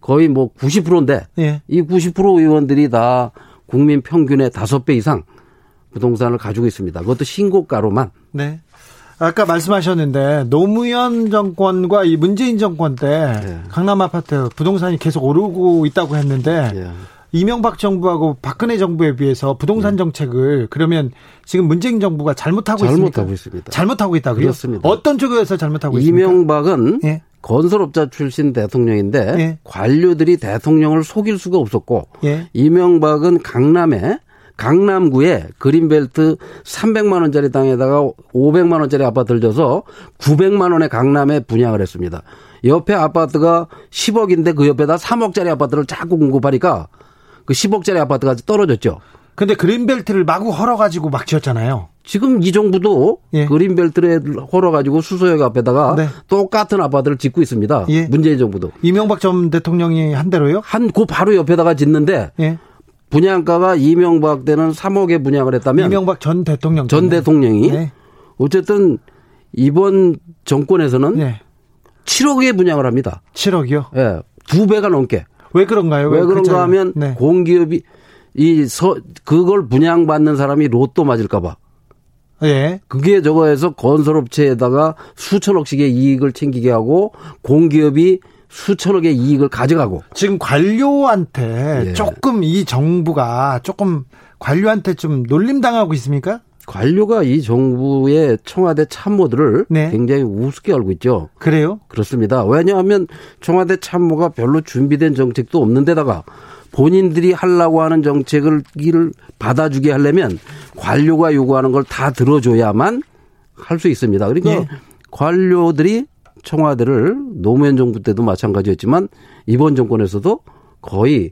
거의 뭐 90%인데 예. 이90% 의원들이 다 국민 평균의 5배 이상 부동산을 가지고 있습니다. 그것도 신고가로만. 네. 아까 말씀하셨는데 노무현 정권과 이 문재인 정권 때 예. 강남 아파트 부동산이 계속 오르고 있다고 했는데 예. 이명박 정부하고 박근혜 정부에 비해서 부동산 정책을 그러면 지금 문재인 정부가 잘못하고 있습니까? 잘못하고 있습니다. 잘못하고 있다고요? 그렇습니다. 어떤 쪽에서 잘못하고 있습니까? 이명박은 예. 건설업자 출신 대통령인데 예. 관료들이 대통령을 속일 수가 없었고 예. 이명박은 강남에 강남구에 그린벨트 300만 원짜리 땅에다가 500만 원짜리 아파트를 줘서 900만 원에 강남에 분양을 했습니다. 옆에 아파트가 10억인데 그 옆에다 3억짜리 아파트를 자꾸 공급하니까 그 10억짜리 아파트가 떨어졌죠. 근데 그린벨트를 마구 헐어가지고 막 지었잖아요. 지금 이 정부도 예. 그린벨트를 헐어가지고 수서역 앞에다가 네. 똑같은 아파트를 짓고 있습니다. 예. 문재인 정부도. 이명박 전 대통령이 한 대로요? 한 그 바로 옆에다가 짓는데 예. 분양가가 이명박 때는 3억에 분양을 했다면 이명박 전 대통령. 전. 대통령이 네. 어쨌든 이번 정권에서는 네. 7억에 분양을 합니다. 7억이요. 예. 두 배가 넘게. 왜 그런가요? 왜그 그런가? 하면 네. 공기업이 이 서, 그걸 분양받는 사람이 로또 맞을까봐. 예. 그게 저거에서 건설업체에다가 수천억씩의 이익을 챙기게 하고 공기업이 수천억의 이익을 가져가고 지금 관료한테 예. 조금 이 정부가 조금 관료한테 좀 놀림 당하고 있습니까? 관료가 이 정부의 청와대 참모들을 네. 굉장히 우습게 알고 있죠. 그래요? 그렇습니다. 왜냐하면 청와대 참모가 별로 준비된 정책도 없는 데다가 본인들이 하려고 하는 정책을 이를 받아주게 하려면 관료가 요구하는 걸 다 들어줘야만 할 수 있습니다. 그러니까 예. 관료들이 청와대를 노무현 정부 때도 마찬가지였지만 이번 정권에서도 거의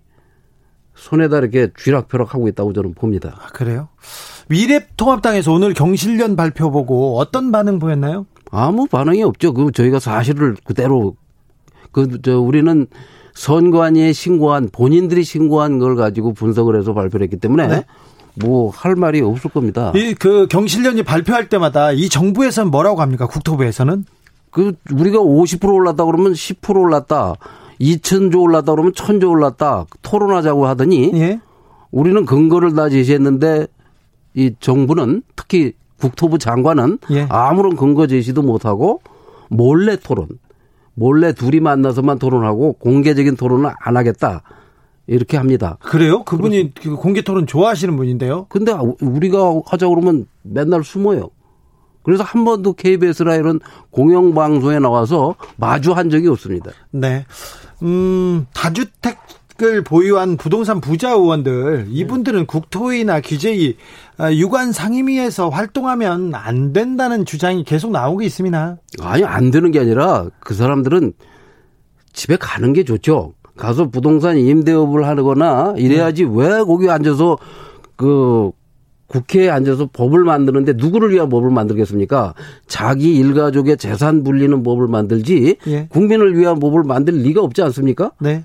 손에다 이렇게 쥐락펴락 하고 있다고 저는 봅니다. 아, 그래요? 미래통합당에서 오늘 경실련 발표 보고 어떤 반응 보였나요? 아무 반응이 없죠. 그 저희가 사실을 그대로 그 저 우리는 선관위에 신고한 본인들이 신고한 걸 가지고 분석을 해서 발표를 했기 때문에 네. 뭐할 말이 없을 겁니다. 이 그 경실련이 발표할 때마다 이 정부에서는 뭐라고 합니까? 국토부에서는? 그 우리가 50% 올랐다 그러면 10% 올랐다. 2천조 올랐다 그러면 1000조 올랐다. 토론하자고 하더니 예. 우리는 근거를 다 제시했는데 이 정부는 특히 국토부 장관은 예. 아무런 근거 제시도 못하고 몰래 토론, 몰래 둘이 만나서만 토론하고 공개적인 토론은 안 하겠다 이렇게 합니다. 그래요? 그분이 그 공개 토론 좋아하시는 분인데요. 근데 우리가 하자 그러면 맨날 숨어요. 그래서 한 번도 KBS나 이런 공영방송에 나와서 마주한 적이 없습니다. 네. 음, 다주택 을 보유한 부동산 부자 의원들, 이분들은 국토위나 규제위, 아, 유관 상임위에서 활동하면 안 된다는 주장이 계속 나오고 있습니다. 아니, 안 되는 게 아니라 그 사람들은 집에 가는 게 좋죠. 가서 부동산 임대업을 하거나 이래야지 왜 거기 앉아서 그 국회에 앉아서 법을 만드는데 누구를 위한 법을 만들겠습니까? 자기 일가족의 재산 불리는 법을 만들지 예. 국민을 위한 법을 만들 리가 없지 않습니까? 네.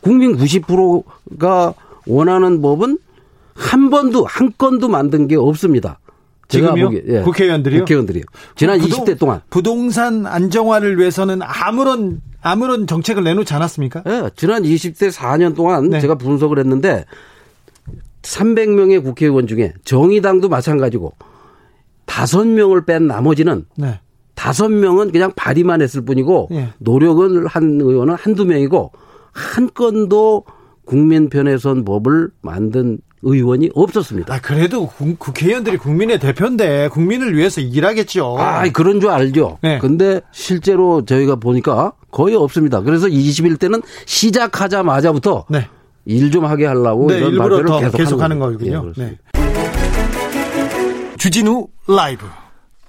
국민 90%가 원하는 법은 한 번도 한 건도 만든 게 없습니다. 제가 지금요? 보기에, 예. 국회의원들이요? 국회의원들이요. 지난 부동- 20대 동안 부동산 안정화를 위해서는 아무런 아무런 정책을 내놓지 않았습니까? 예, 지난 20대 4년 동안 네. 제가 분석을 했는데 300명의 국회의원 중에 정의당도 마찬가지고 5명을 뺀 나머지는 네. 다섯 명은 그냥 발의만 했을 뿐이고 예. 노력을 한 의원은 한두 명이고 한 건도 국민 편에 선 법을 만든 의원이 없었습니다. 아 그래도 국- 국회의원들이 국민의 대표인데 국민을 위해서 일하겠죠. 아, 그런 줄 알죠. 네. 근데 실제로 저희가 보니까 거의 없습니다. 그래서 21대는 시작하자마자부터 네. 일 좀 하게 하려고 네, 이런 일부러 더 계속, 계속 하는. 거군요. 예. 네. 주진우 라이브.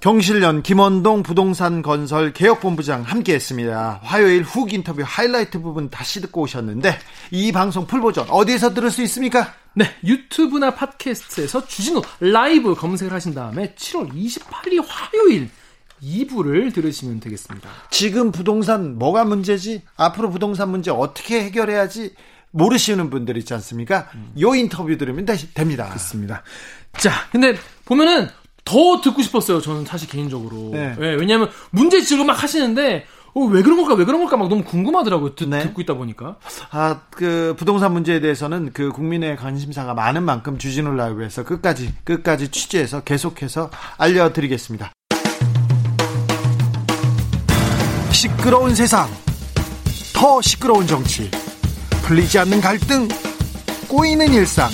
경실련 김원동 부동산 건설 개혁본부장 함께했습니다. 화요일 훅 인터뷰 하이라이트 부분 다시 듣고 오셨는데 이 방송 풀 버전 어디에서 들을 수 있습니까? 네, 유튜브나 팟캐스트에서 주진우 라이브 검색을 하신 다음에 7월 28일 화요일 2부를 들으시면 되겠습니다. 지금 부동산 뭐가 문제지? 앞으로 부동산 문제 어떻게 해결해야지? 모르시는 분들 있지 않습니까? 요 인터뷰 들으면 되- 됩니다. 있습니다. 자, 근데 보면은 더 듣고 싶었어요. 저는 사실 개인적으로. 네. 예, 왜냐하면 문제 지적을 막 하시는데 어, 왜 그런 걸까? 왜 그런 걸까? 막 너무 궁금하더라고요. 듣, 네. 듣고 있다 보니까. 아, 그 부동산 문제에 대해서는 그 국민의 관심사가 많은 만큼 주진우 라이브에서 끝까지 끝까지 취재해서 계속해서 알려드리겠습니다. 시끄러운 세상, 더 시끄러운 정치, 풀리지 않는 갈등, 꼬이는 일상,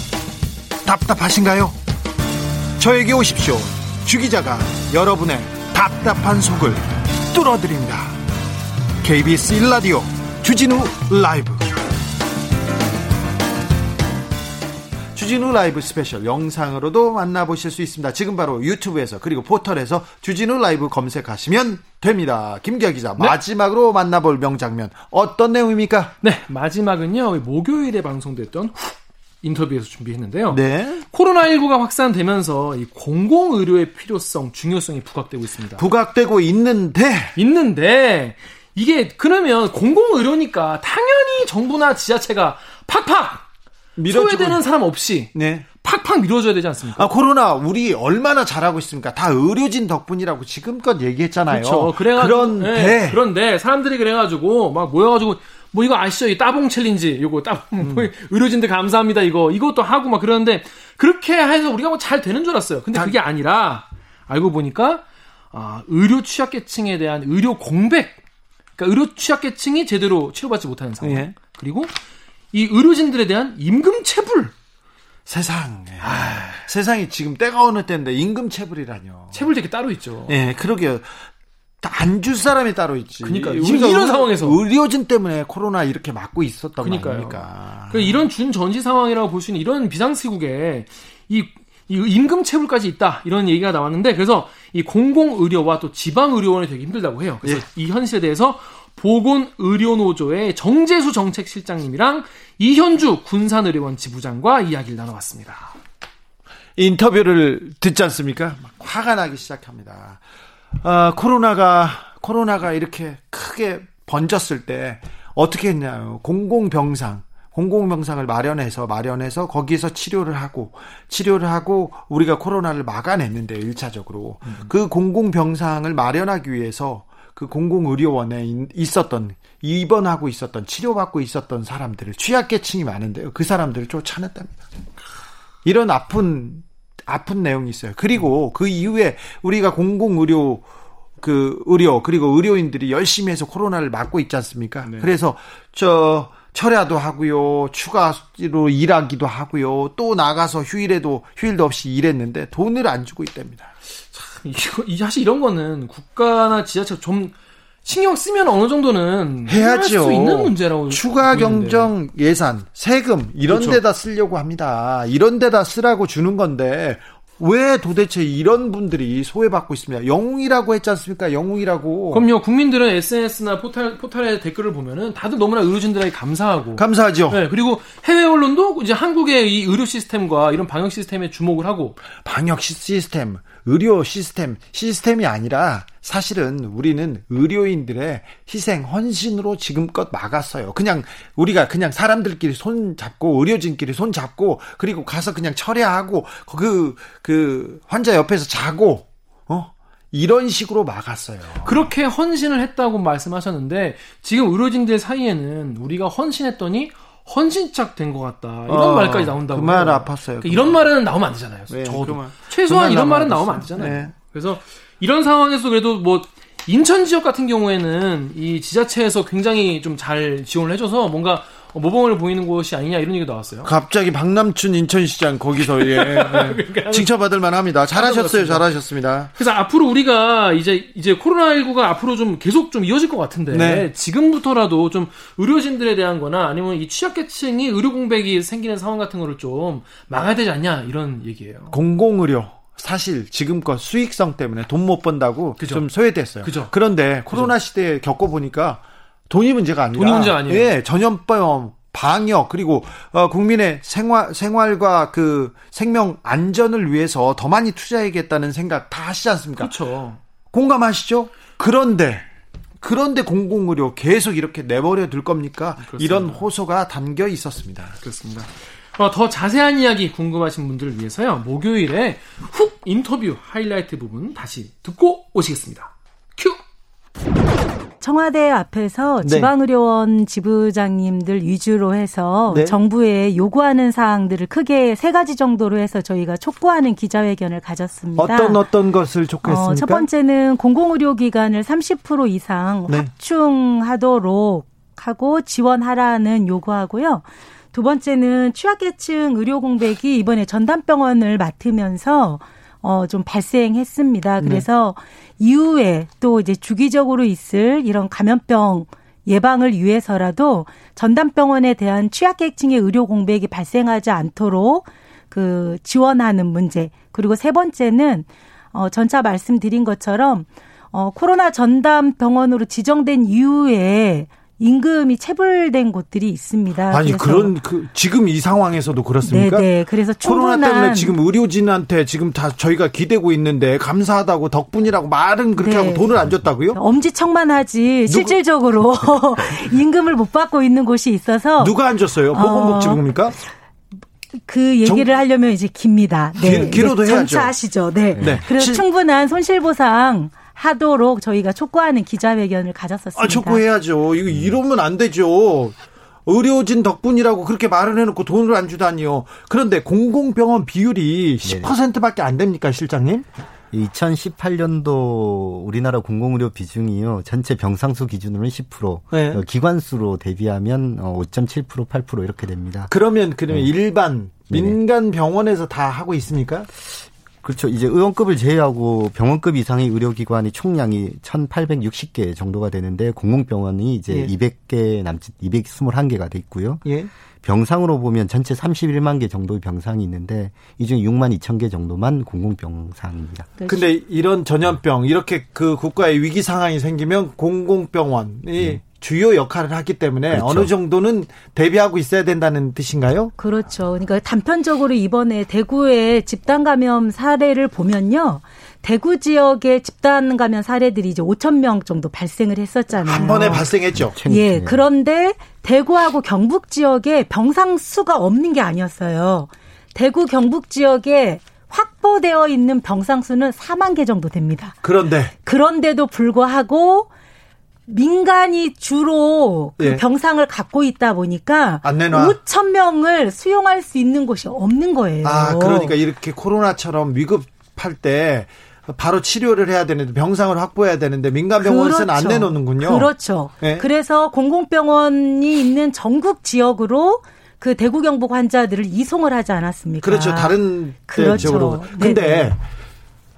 답답하신가요? 저에게 오십시오. 주 기자가 여러분의 답답한 속을 뚫어드립니다. KBS 1라디오 주진우 라이브 주진우 라이브 스페셜 영상으로도 만나보실 수 있습니다. 지금 바로 유튜브에서 그리고 포털에서 주진우 라이브 검색하시면 됩니다. 김기화 기자 마지막으로 만나볼 명장면 어떤 내용입니까? 네, 마지막은요. 목요일에 방송됐던 훅 인터뷰에서 준비했는데요. 네 코로나19가 확산되면서 이 공공의료의 필요성, 중요성이 부각되고 있습니다. 부각되고 있는데 있는데 이게 그러면 공공의료니까 당연히 정부나 지자체가 팍팍 밀어주고 소외되는 사람 없이 네. 팍팍 밀어줘야 되지 않습니까? 아 코로나 우리 얼마나 잘하고 있습니까? 다 의료진 덕분이라고 지금껏 얘기했잖아요. 그렇죠. 그래가지고 그런데 네, 그런데 사람들이 그래가지고 막 모여가지고 뭐 이거 아시죠? 이 따봉 챌린지 요거 따봉 음. <laughs> 뭐 의료진들 감사합니다 이거 이것도 하고 막 그러는데 그렇게 해서 우리가 뭐 잘 되는 줄 알았어요. 근데 그게 아니라 알고 보니까 아, 의료 취약계층에 대한 의료 공백, 그러니까 의료 취약계층이 제대로 치료받지 못하는 상황. 예. 그리고 이 의료진들에 대한 임금 체불, 세상 세상이 지금 때가 어느 때인데 임금 체불이라뇨. 체불되게 따로 있죠. 예, 그러게요. 안 줄 사람이 따로 있지. 그러니까요. 우리가 이런 의- 상황에서. 의료진 때문에 코로나 이렇게 맞고 있었던 그러니까요. 거 아닙니까? 그 이런 준전시 상황이라고 볼 수 있는 이런 비상시국에 이, 이 임금 체불까지 있다 이런 얘기가 나왔는데 그래서 이 공공 의료와 또 지방 의료원이 되게 힘들다고 해요. 그래서 예. 이 현실에 대해서 보건의료노조의 정재수 정책실장님이랑 이현주 군산의료원 지부장과 이야기를 나눠봤습니다. 인터뷰를 듣지 않습니까? 막 화가 나기 시작합니다. 아, 코로나가 코로나가 이렇게 크게 번졌을 때 어떻게 했냐요? 공공병상 공공병상을 마련해서 마련해서 거기서 치료를 하고 치료를 하고 우리가 코로나를 막아냈는데 일차적으로그 공공병상을 마련하기 위해서 그 공공의료원에 인- 있었던 입원하고 있었던 치료받고 있었던 사람들을 취약계층이 많은데요. 그 사람들을 쫓아냈답니다. 이런 아픈 아픈 내용이 있어요. 그리고 그 이후에 우리가 공공의료 그 의료 그리고 의료인들이 열심히 해서 코로나를 막고 있지 않습니까? 그래서 저 철야도 하고요. 추가로 일하기도 하고요. 또 나가서 휴일에도 휴일도 없이 일했는데 돈을 안 주고 있답니다. 이거 이 사실 이런 거는 국가나 지자체가 좀 신경 쓰면 어느 정도는 해야죠. 수 있는 문제라고 추가. 경정 예산, 세금 이런 그렇죠. 데다 쓰려고 합니다. 이런 데다 쓰라고 주는 건데 왜 도대체 이런 분들이 소외받고 있습니다. 영웅이라고 했지 않습니까? 영웅이라고. 그럼요. 국민들은 SNS나 포탈 포탈의 댓글을 보면은 다들 너무나 의료진들에게 감사하고 감사하죠. 네, 그리고 해외 언론도 이제 한국의 이 의료 시스템과 이런 방역 시스템에 주목을 하고 방역 시스템, 의료 시스템, 시스템이 아니라 사실은 우리는 의료인들의 희생, 헌신으로 지금껏 막았어요. 그냥 우리가 그냥 사람들끼리 손 잡고 의료진끼리 손 잡고 그리고 가서 그냥 철회하고 그, 그 환자 옆에서 자고, 어? 이런 식으로 막았어요. 그렇게 헌신을 했다고 말씀하셨는데 지금 의료진들 사이에는 우리가 헌신했더니 헌신짝 된 것 같다 이런 어, 말까지 나온다고. 그 말. 아팠어요. 그러니까 그 이런 말. 말은 나오면 안 되잖아요. 네, 저도 그 말. 최소한 그 이런 말 말은 나오면 안 되잖아요. 네. 그래서 이런 상황에서 그래도 뭐 인천 지역 같은 경우에는 이 지자체에서 굉장히 좀 잘 지원을 해줘서 뭔가 모범을 보이는 곳이 아니냐 이런 얘기가 나왔어요. 갑자기 박남춘 인천시장 거기서 예, <laughs> 예. 칭찬받을 만합니다. 잘하셨어요, 잘하셨습니다. 그래서 앞으로 우리가 이제 이제 코로나19가 앞으로 좀 계속 좀 이어질 것 같은데 네. 지금부터라도 좀 의료진들에 대한 거나 아니면 이 취약계층이 의료 공백이 생기는 상황 같은 거를 좀 막아야 되지 않냐 이런 얘기예요. 공공의료 사실 지금껏 수익성 때문에 돈 못 번다고 그죠. 좀 소외됐어요. 그죠. 그런데 코로나 시대에 겪어보니까 돈이 문제가 아니라 돈이 문제가 아니에요. 예, 전염병 방역 그리고 어, 국민의 생활 생활과 그 생명 안전을 위해서 더 많이 투자해야겠다는 생각 다 하시지 않습니까? 그렇죠. 공감하시죠? 그런데 그런데 공공의료 계속 이렇게 내버려 둘 겁니까? 이런 호소가 담겨 있었습니다. 그렇습니다. 어, 더 자세한 이야기 궁금하신 분들을 위해서요. 목요일에 훅 인터뷰 하이라이트 부분 다시 듣고 오시겠습니다. 큐. 청와대 앞에서 네. 지방의료원 지부장님들 위주로 해서 네. 정부에 요구하는 사항들을 크게 세 가지 정도로 해서 저희가 촉구하는 기자회견을 가졌습니다. 어떤 어떤 것을 촉구했습니까? 어, 첫 번째는 공공의료기관을 30% 이상 네. 확충하도록 하고 지원하라는 요구하고요. 두 번째는 취약계층 의료 공백이 이번에 전담병원을 맡으면서 어, 좀 발생했습니다. 네. 그래서 이후에 또 이제 주기적으로 있을 이런 감염병 예방을 위해서라도 전담병원에 대한 취약계층의 의료 공백이 발생하지 않도록 그 지원하는 문제. 그리고 세 번째는 어 전차 말씀드린 것처럼 어 코로나 전담 병원으로 지정된 이후에 임금이 체불된 곳들이 있습니다. 아니 그런 그 지금 이 상황에서도 그렇습니까? 네네. 그래서 코로나 때문에 지금 의료진한테 지금 다 저희가 기대고 있는데 감사하다고 덕분이라고 말은 그렇게 네. 하고 돈을 안 줬다고요? 엄지척만 하지 실질적으로 <laughs> 임금을 못 받고 있는 곳이 있어서 누가 안 줬어요? 보건복지부입니까? 그 얘기를 하려면 이제 깁니다. 네. 기- 길어도 해야죠. 전차하시죠. 네. 네. 그래서 실- 충분한 손실보상 하도록 저희가 촉구하는 기자회견을 가졌었습니다. 아, 촉구해야죠. 이거 이러면 안 되죠. 의료진 덕분이라고 그렇게 말을 해놓고 돈을 안 주다니요. 그런데 공공병원 비율이 10%밖에 안 됩니까, 실장님? 2018년도 우리나라 공공의료 비중이요 전체 병상수 기준으로는 10%, 네. 어, 기관수로 대비하면 어, 5.7% 8% 이렇게 됩니다. 그러면 그러면 일반 네네. 민간 병원에서 다 하고 있습니까? 그렇죠. 이제 의원급을 제외하고 병원급 이상의 의료기관이 총량이 1,860개 정도가 되는데 공공병원이 이제 예. 200개 남짓 221개가 돼 있고요. 예. 병상으로 보면 전체 31만 개 정도의 병상이 있는데 이 중에 6만 2천 개 정도만 공공병상입니다. 근데 이런 전염병 이렇게 그 국가의 위기 상황이 생기면 공공병원이 주요 역할을 하기 때문에 그렇죠. 어느 정도는 대비하고 있어야 된다는 뜻인가요? 그렇죠. 그러니까 단편적으로 이번에 대구의 집단 감염 사례를 보면요. 대구 지역의 집단 감염 사례들이 이제 5천 명 정도 발생을 했었잖아요. 한 번에 발생했죠. 예. 그런데 대구하고 경북 지역에 병상 수가 없는 게 아니었어요. 대구 경북 지역에 확보되어 있는 병상 수는 4만 개 정도 됩니다. 그런데 그런데도 불구하고 민간이 주로 그 예. 병상을 갖고 있다 보니까 안 내놔. 5천 명을 수용할 수 있는 곳이 없는 거예요. 아 그러니까 이렇게 코로나처럼 위급할 때 바로 치료를 해야 되는데 병상을 확보해야 되는데 민간 병원에서는 안 내놓는군요. 그렇죠. 예. 그래서 공공병원이 있는 전국 지역으로 그 대구 경북 환자들을 이송을 하지 않았습니까? 그렇죠. 다른 그렇죠. 지역으로. 근데 네네.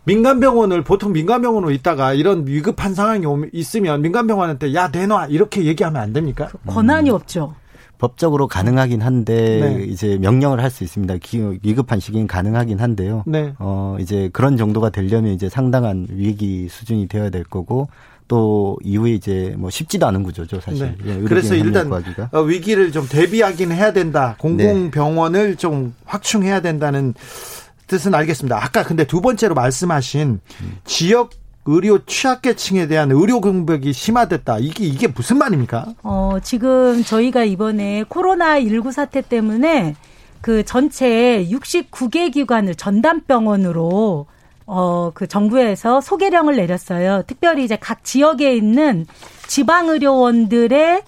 민간 병원을 보통 민간 병원으로 있다가 이런 위급한 상황이 있으면 민간 병원한테 야 내놔 이렇게 얘기하면 안 됩니까? 권한이 없죠. 법적으로 가능하긴 한데 네. 이제 명령을 할 수 있습니다. 위급한 시기는 가능하긴 한데요. 네. 어 이제 그런 정도가 되려면 이제 상당한 위기 수준이 되어야 될 거고 또 이후에 이제 뭐 쉽지도 않은 구조죠 사실. 네. 예, 그래서 일단 구하기가. 어, 위기를 좀 대비하긴 해야 된다. 공공병원을 네. 좀 확충해야 된다는 뜻은 알겠습니다. 아까 근데 두 번째로 말씀하신 음. 지역 의료 취약계층에 대한 의료 공백이 심화됐다. 이게 이게 무슨 말입니까? 어, 지금 저희가 이번에 코로나 19 사태 때문에 그 전체 69개 기관을 전담병원으로 어, 그 정부에서 소개령을 내렸어요. 특별히 이제 각 지역에 있는 지방의료원들의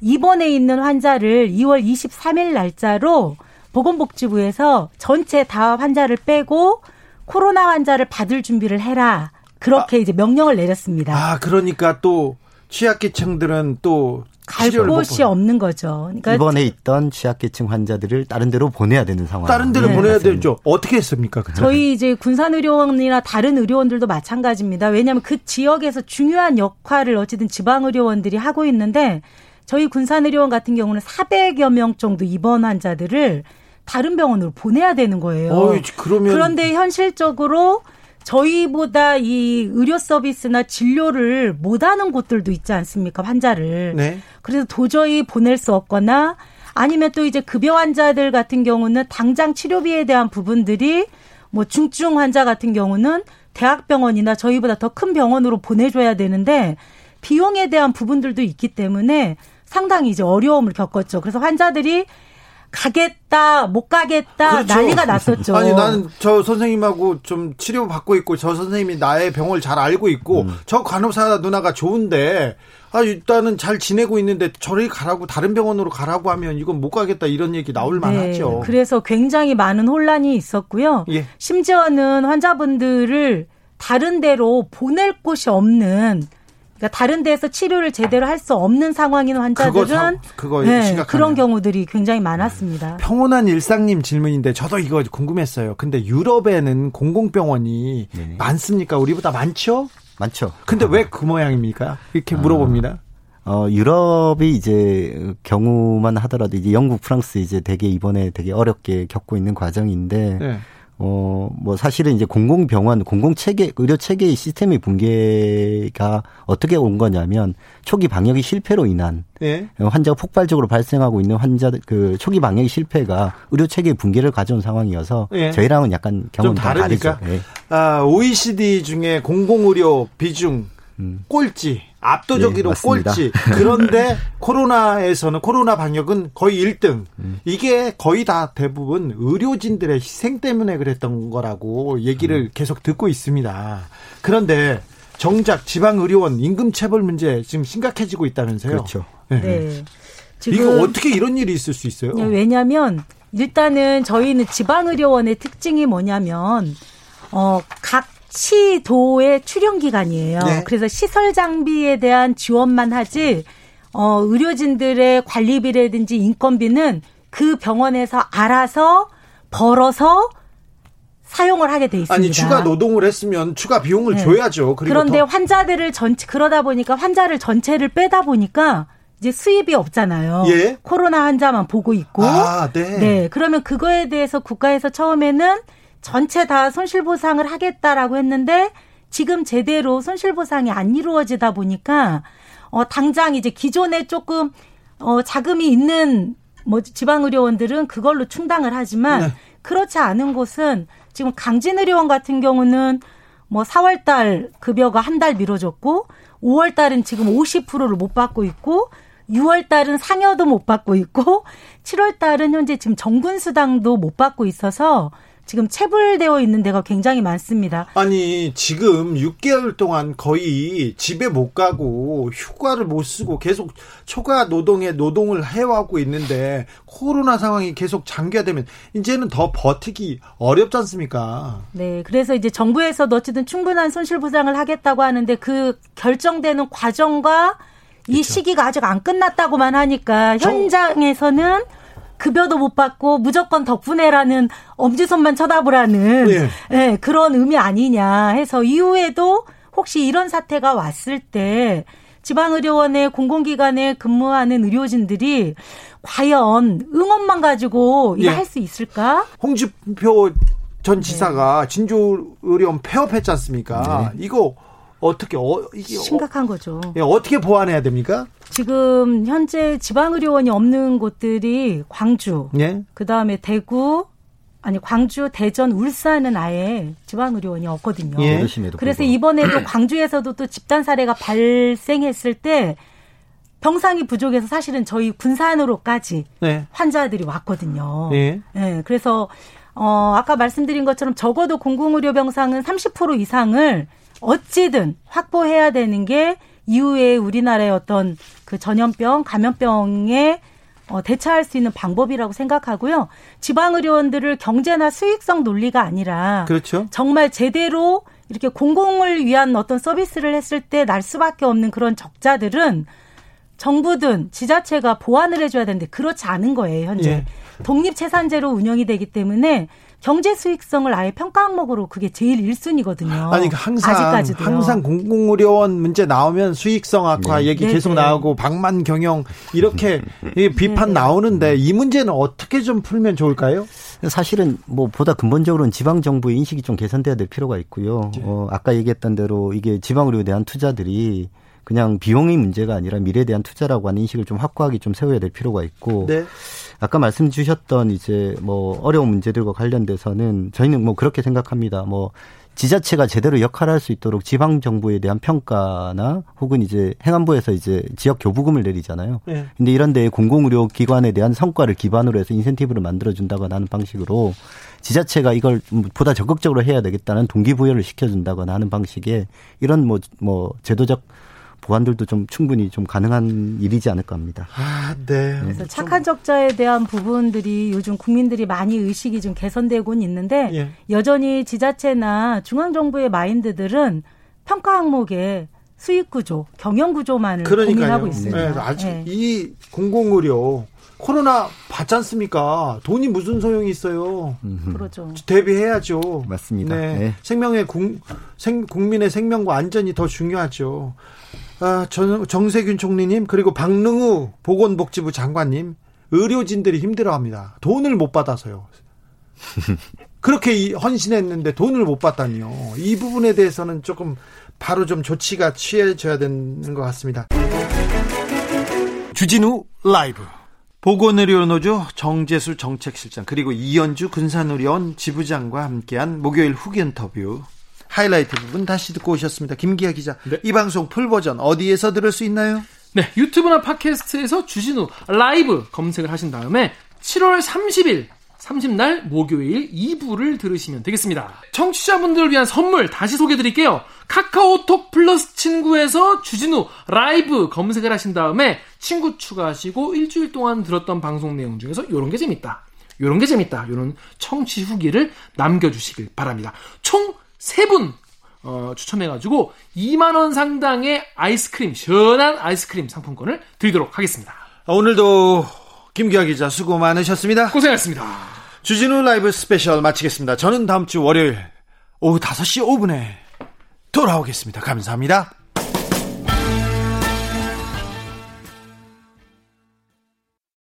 입원해 있는 환자를 2월 23일 날짜로 보건복지부에서 전체 다 환자를 빼고 코로나 환자를 받을 준비를 해라. 그렇게 아, 이제 명령을 내렸습니다. 아, 그러니까 또 취약계층들은 또 갈 곳이 없는 거죠. 그러니까 이번에 있던 취약계층 환자들을 다른 데로 보내야 되는 상황. 다른 데로 네. 보내야 되죠. 어떻게 했습니까? 그때? 저희 이제 군산의료원이나 다른 의료원들도 마찬가지입니다. 왜냐하면 그 지역에서 중요한 역할을 어쨌든 지방의료원들이 하고 있는데 저희 군산의료원 같은 경우는 400여 명 정도 입원 환자들을 다른 병원으로 보내야 되는 거예요. 어이, 그러면... 그런데 현실적으로 저희보다 이 의료 서비스나 진료를 못하는 곳들도 있지 않습니까? 환자를. 네. 그래서 도저히 보낼 수 없거나 아니면 또 이제 급여 환자들 같은 경우는 당장 치료비에 대한 부분들이 뭐 중증 환자 같은 경우는 대학병원이나 저희보다 더 큰 병원으로 보내줘야 되는데 비용에 대한 부분들도 있기 때문에 상당히 이제 어려움을 겪었죠. 그래서 환자들이 가겠다, 못 가겠다 그렇죠. 난리가 났었죠. 아니 나는 저 선생님하고 좀 치료 받고 있고 저 선생님이 나의 병을 잘 알고 있고 음. 저 간호사 누나가 좋은데 아 일단은 잘 지내고 있는데 저리 가라고 다른 병원으로 가라고 하면 이건 못 가겠다 이런 얘기 나올 네. 만하죠. 그래서 굉장히 많은 혼란이 있었고요. 예. 심지어는 환자분들을 다른 데로 보낼 곳이 없는 그러니까 다른 데서 치료를 제대로 할 수 없는 상황인 환자들은 그거, 그거 네, 그런 경우들이 굉장히 많았습니다. 평온한 일상님 질문인데 저도 이거 궁금했어요. 근데 유럽에는 공공병원이 네. 많습니까? 우리보다 많죠? 많죠. 근데 왜 그 모양입니까? 이렇게 물어봅니다. 어, 유럽이 이제 경우만 하더라도 이제 영국, 프랑스 이제 되게 이번에 되게 어렵게 겪고 있는 과정인데 네. 어, 뭐 사실은 이제 공공병원, 공공체계, 의료 체계의 시스템의 붕괴가 어떻게 온 거냐면 초기 방역이 실패로 인한 네. 환자가 폭발적으로 발생하고 있는 환자들 그 초기 방역의 실패가 의료 체계의 붕괴를 가져온 상황이어서 네. 저희랑은 약간 경험이 다르니까. 네. 아, OECD 중에 공공의료 비중 음. 꼴찌 압도적으로 네, 꼴찌. <laughs> 그런데 코로나에서는 코로나 방역은 거의 1등. 음. 이게 거의 다 대부분 의료진들의 희생 때문에 그랬던 거라고 얘기를 음. 계속 듣고 있습니다. 그런데 정작 지방 의료원 임금 체벌 문제 지금 심각해지고 있다면서요? 그렇죠. 네. 네. 이거 어떻게 이런 일이 있을 수 있어요? 네, 왜냐하면 일단은 저희는 지방 의료원의 특징이 뭐냐면 어각 시도의 출연 기관이에요. 네. 그래서 시설 장비에 대한 지원만 하지 어 의료진들의 관리비라든지 인건비는 그 병원에서 알아서 벌어서 사용을 하게 돼 있습니다. 아니 추가 노동을 했으면 추가 비용을 네. 줘야죠. 그런데 더. 환자들을 전체 그러다 보니까 환자를 전체를 빼다 보니까 이제 수입이 없잖아요. 예? 코로나 환자만 보고 있고. 아, 네. 네. 그러면 그거에 대해서 국가에서 처음에는 전체 다 손실보상을 하겠다라고 했는데 지금 제대로 손실보상이 안 이루어지다 보니까 어 당장 이제 기존에 조금 어 자금이 있는 뭐 지방의료원들은 그걸로 충당을 하지만 네. 그렇지 않은 곳은 지금 강진의료원 같은 경우는 뭐 4월 달 급여가 한 달 미뤄졌고 5월 달은 지금 50%를 못 받고 있고 6월 달은 상여도 못 받고 있고 7월 달은 현재 지금 정군 수당도 못 받고 있어서 지금 체불되어 있는 데가 굉장히 많습니다. 아니 지금 6개월 동안 거의 집에 못 가고 휴가를 못 쓰고 계속 초과 노동에 노동을 해왔고 있는데 코로나 상황이 계속 장기화되면 이제는 더 버티기 어렵지 않습니까? 네, 그래서 이제 정부에서도 어쨌든 충분한 손실 보상을 하겠다고 하는데 그 결정되는 과정과 이 그렇죠. 시기가 아직 안 끝났다고만 하니까 현장에서는 급여도 못 받고 무조건 덕분에라는 엄지손만 쳐다보라는 네. 네, 그런 의미 아니냐 해서 이후에도 혹시 이런 사태가 왔을 때 지방의료원의 공공기관에 근무하는 의료진들이 과연 응원만 가지고 이거 예. 할수 있을까? 홍준표 전 네. 지사가 네. 진주의료원 폐업했지 않습니까? 네. 이거 어떻게 어 이게 심각한 거죠. 예, 어떻게 보완해야 됩니까? 지금 현재 지방 의료원이 없는 곳들이 광주, 예? 그 다음에 대구, 아니 광주, 대전, 울산은 아예 지방 의료원이 없거든요. 예. 그래서 이번에도 <clears throat> 광주에서도 또 집단 사례가 발생했을 때 병상이 부족해서 사실은 저희 군산으로까지 네. 환자들이 왔거든요. 예. 네. 그래서 어 아까 말씀드린 것처럼 적어도 공공의료 병상은 30% 이상을 어찌든 확보해야 되는 게 이후에 우리나라의 어떤 그 전염병, 감염병에 어, 대처할 수 있는 방법이라고 생각하고요. 지방의료원들을 경제나 수익성 논리가 아니라 그렇죠. 정말 제대로 이렇게 공공을 위한 어떤 서비스를 했을 때 날 수밖에 없는 그런 적자들은 정부든 지자체가 보완을 해줘야 되는데 그렇지 않은 거예요 현재 예. 독립체산제로 운영이 되기 때문에 경제 수익성을 아예 평가 항목으로 그게 제일 1순위거든요. 아니 그러니까 항상 아직까지도요. 항상 공공의료원 문제 나오면 수익성 악화 네. 얘기 계속 네, 네. 나오고 방만 경영 이렇게 비판 네, 네. 나오는데 이 문제는 어떻게 좀 풀면 좋을까요? 사실은 뭐 보다 근본적으로는 지방 정부의 인식이 좀 개선돼야 될 필요가 있고요. 네. 어, 아까 얘기했던 대로 이게 지방 의료에 대한 투자들이 그냥 비용의 문제가 아니라 미래에 대한 투자라고 하는 인식을 좀 확고하게 좀 세워야 될 필요가 있고 네. 아까 말씀 주셨던 이제 뭐 어려운 문제들과 관련돼서는 저희는 뭐 그렇게 생각합니다. 뭐 지자체가 제대로 역할을 할수 있도록 지방 정부에 대한 평가나 혹은 이제 행안부에서 이제 지역 교부금을 내리잖아요. 네. 근데 이런 데 공공 의료 기관에 대한 성과를 기반으로 해서 인센티브를 만들어 준다거나 하는 방식으로 지자체가 이걸 보다 적극적으로 해야 되겠다는 동기부여를 시켜 준다거나 하는 방식의 이런 뭐뭐 뭐 제도적 보완들도 좀 충분히 좀 가능한 일이지 않을까 합니다. 아, 네. 그래서 착한 적자에 대한 부분들이 요즘 국민들이 많이 의식이 좀 개선되고는 있는데 예. 여전히 지자체나 중앙 정부의 마인드들은 평가 항목에 수익 구조, 경영 구조만을 그러니까요. 고민하고 있습니다. 네, 아직 네. 이 공공의료 코로나 받지 않습니까? 돈이 무슨 소용이 있어요. 그렇죠. 대비해야죠. 맞습니다. 네. 네. 생명의 국, 생, 국민의 생명과 안전이 더 중요하죠. 아, 정, 정세균 총리님 그리고 박능우 보건복지부 장관님 의료진들이 힘들어합니다. 돈을 못 받아서요. <laughs> 그렇게 헌신했는데 돈을 못 받다니요. 이 부분에 대해서는 조금 바로 좀 조치가 취해져야 되는 것 같습니다. 주진우 라이브 보건의료노조 정재수 정책실장 그리고 이현주 군산의료원 지부장과 함께한 목요일 훅 인터뷰 하이라이트 부분 다시 듣고 오셨습니다. 김기화 기자. 네. 이 방송 full version 어디에서 들을 수 있나요? 네, 유튜브나 팟캐스트에서 주진우 라이브 검색을 하신 다음에 7월 30일 30날 목요일 2부를 들으시면 되겠습니다. 청취자분들을 위한 선물 다시 소개해 드릴게요. 카카오톡 플러스 친구에서 주진우 라이브 검색을 하신 다음에 친구 추가하시고 일주일 동안 들었던 방송 내용 중에서 이런 게 재밌다. 이런 게 재밌다. 이런 청취 후기를 남겨주시길 바랍니다. 총 세분 어, 추첨해가지고 2만원 상당의 아이스크림, 시원한 아이스크림 상품권을 드리도록 하겠습니다. 오늘도 김기화 기자 수고 많으셨습니다. 고생하셨습니다. 주진우 라이브 스페셜 마치겠습니다. 저는 다음 주 월요일 오후 5시 5분에 돌아오겠습니다. 감사합니다.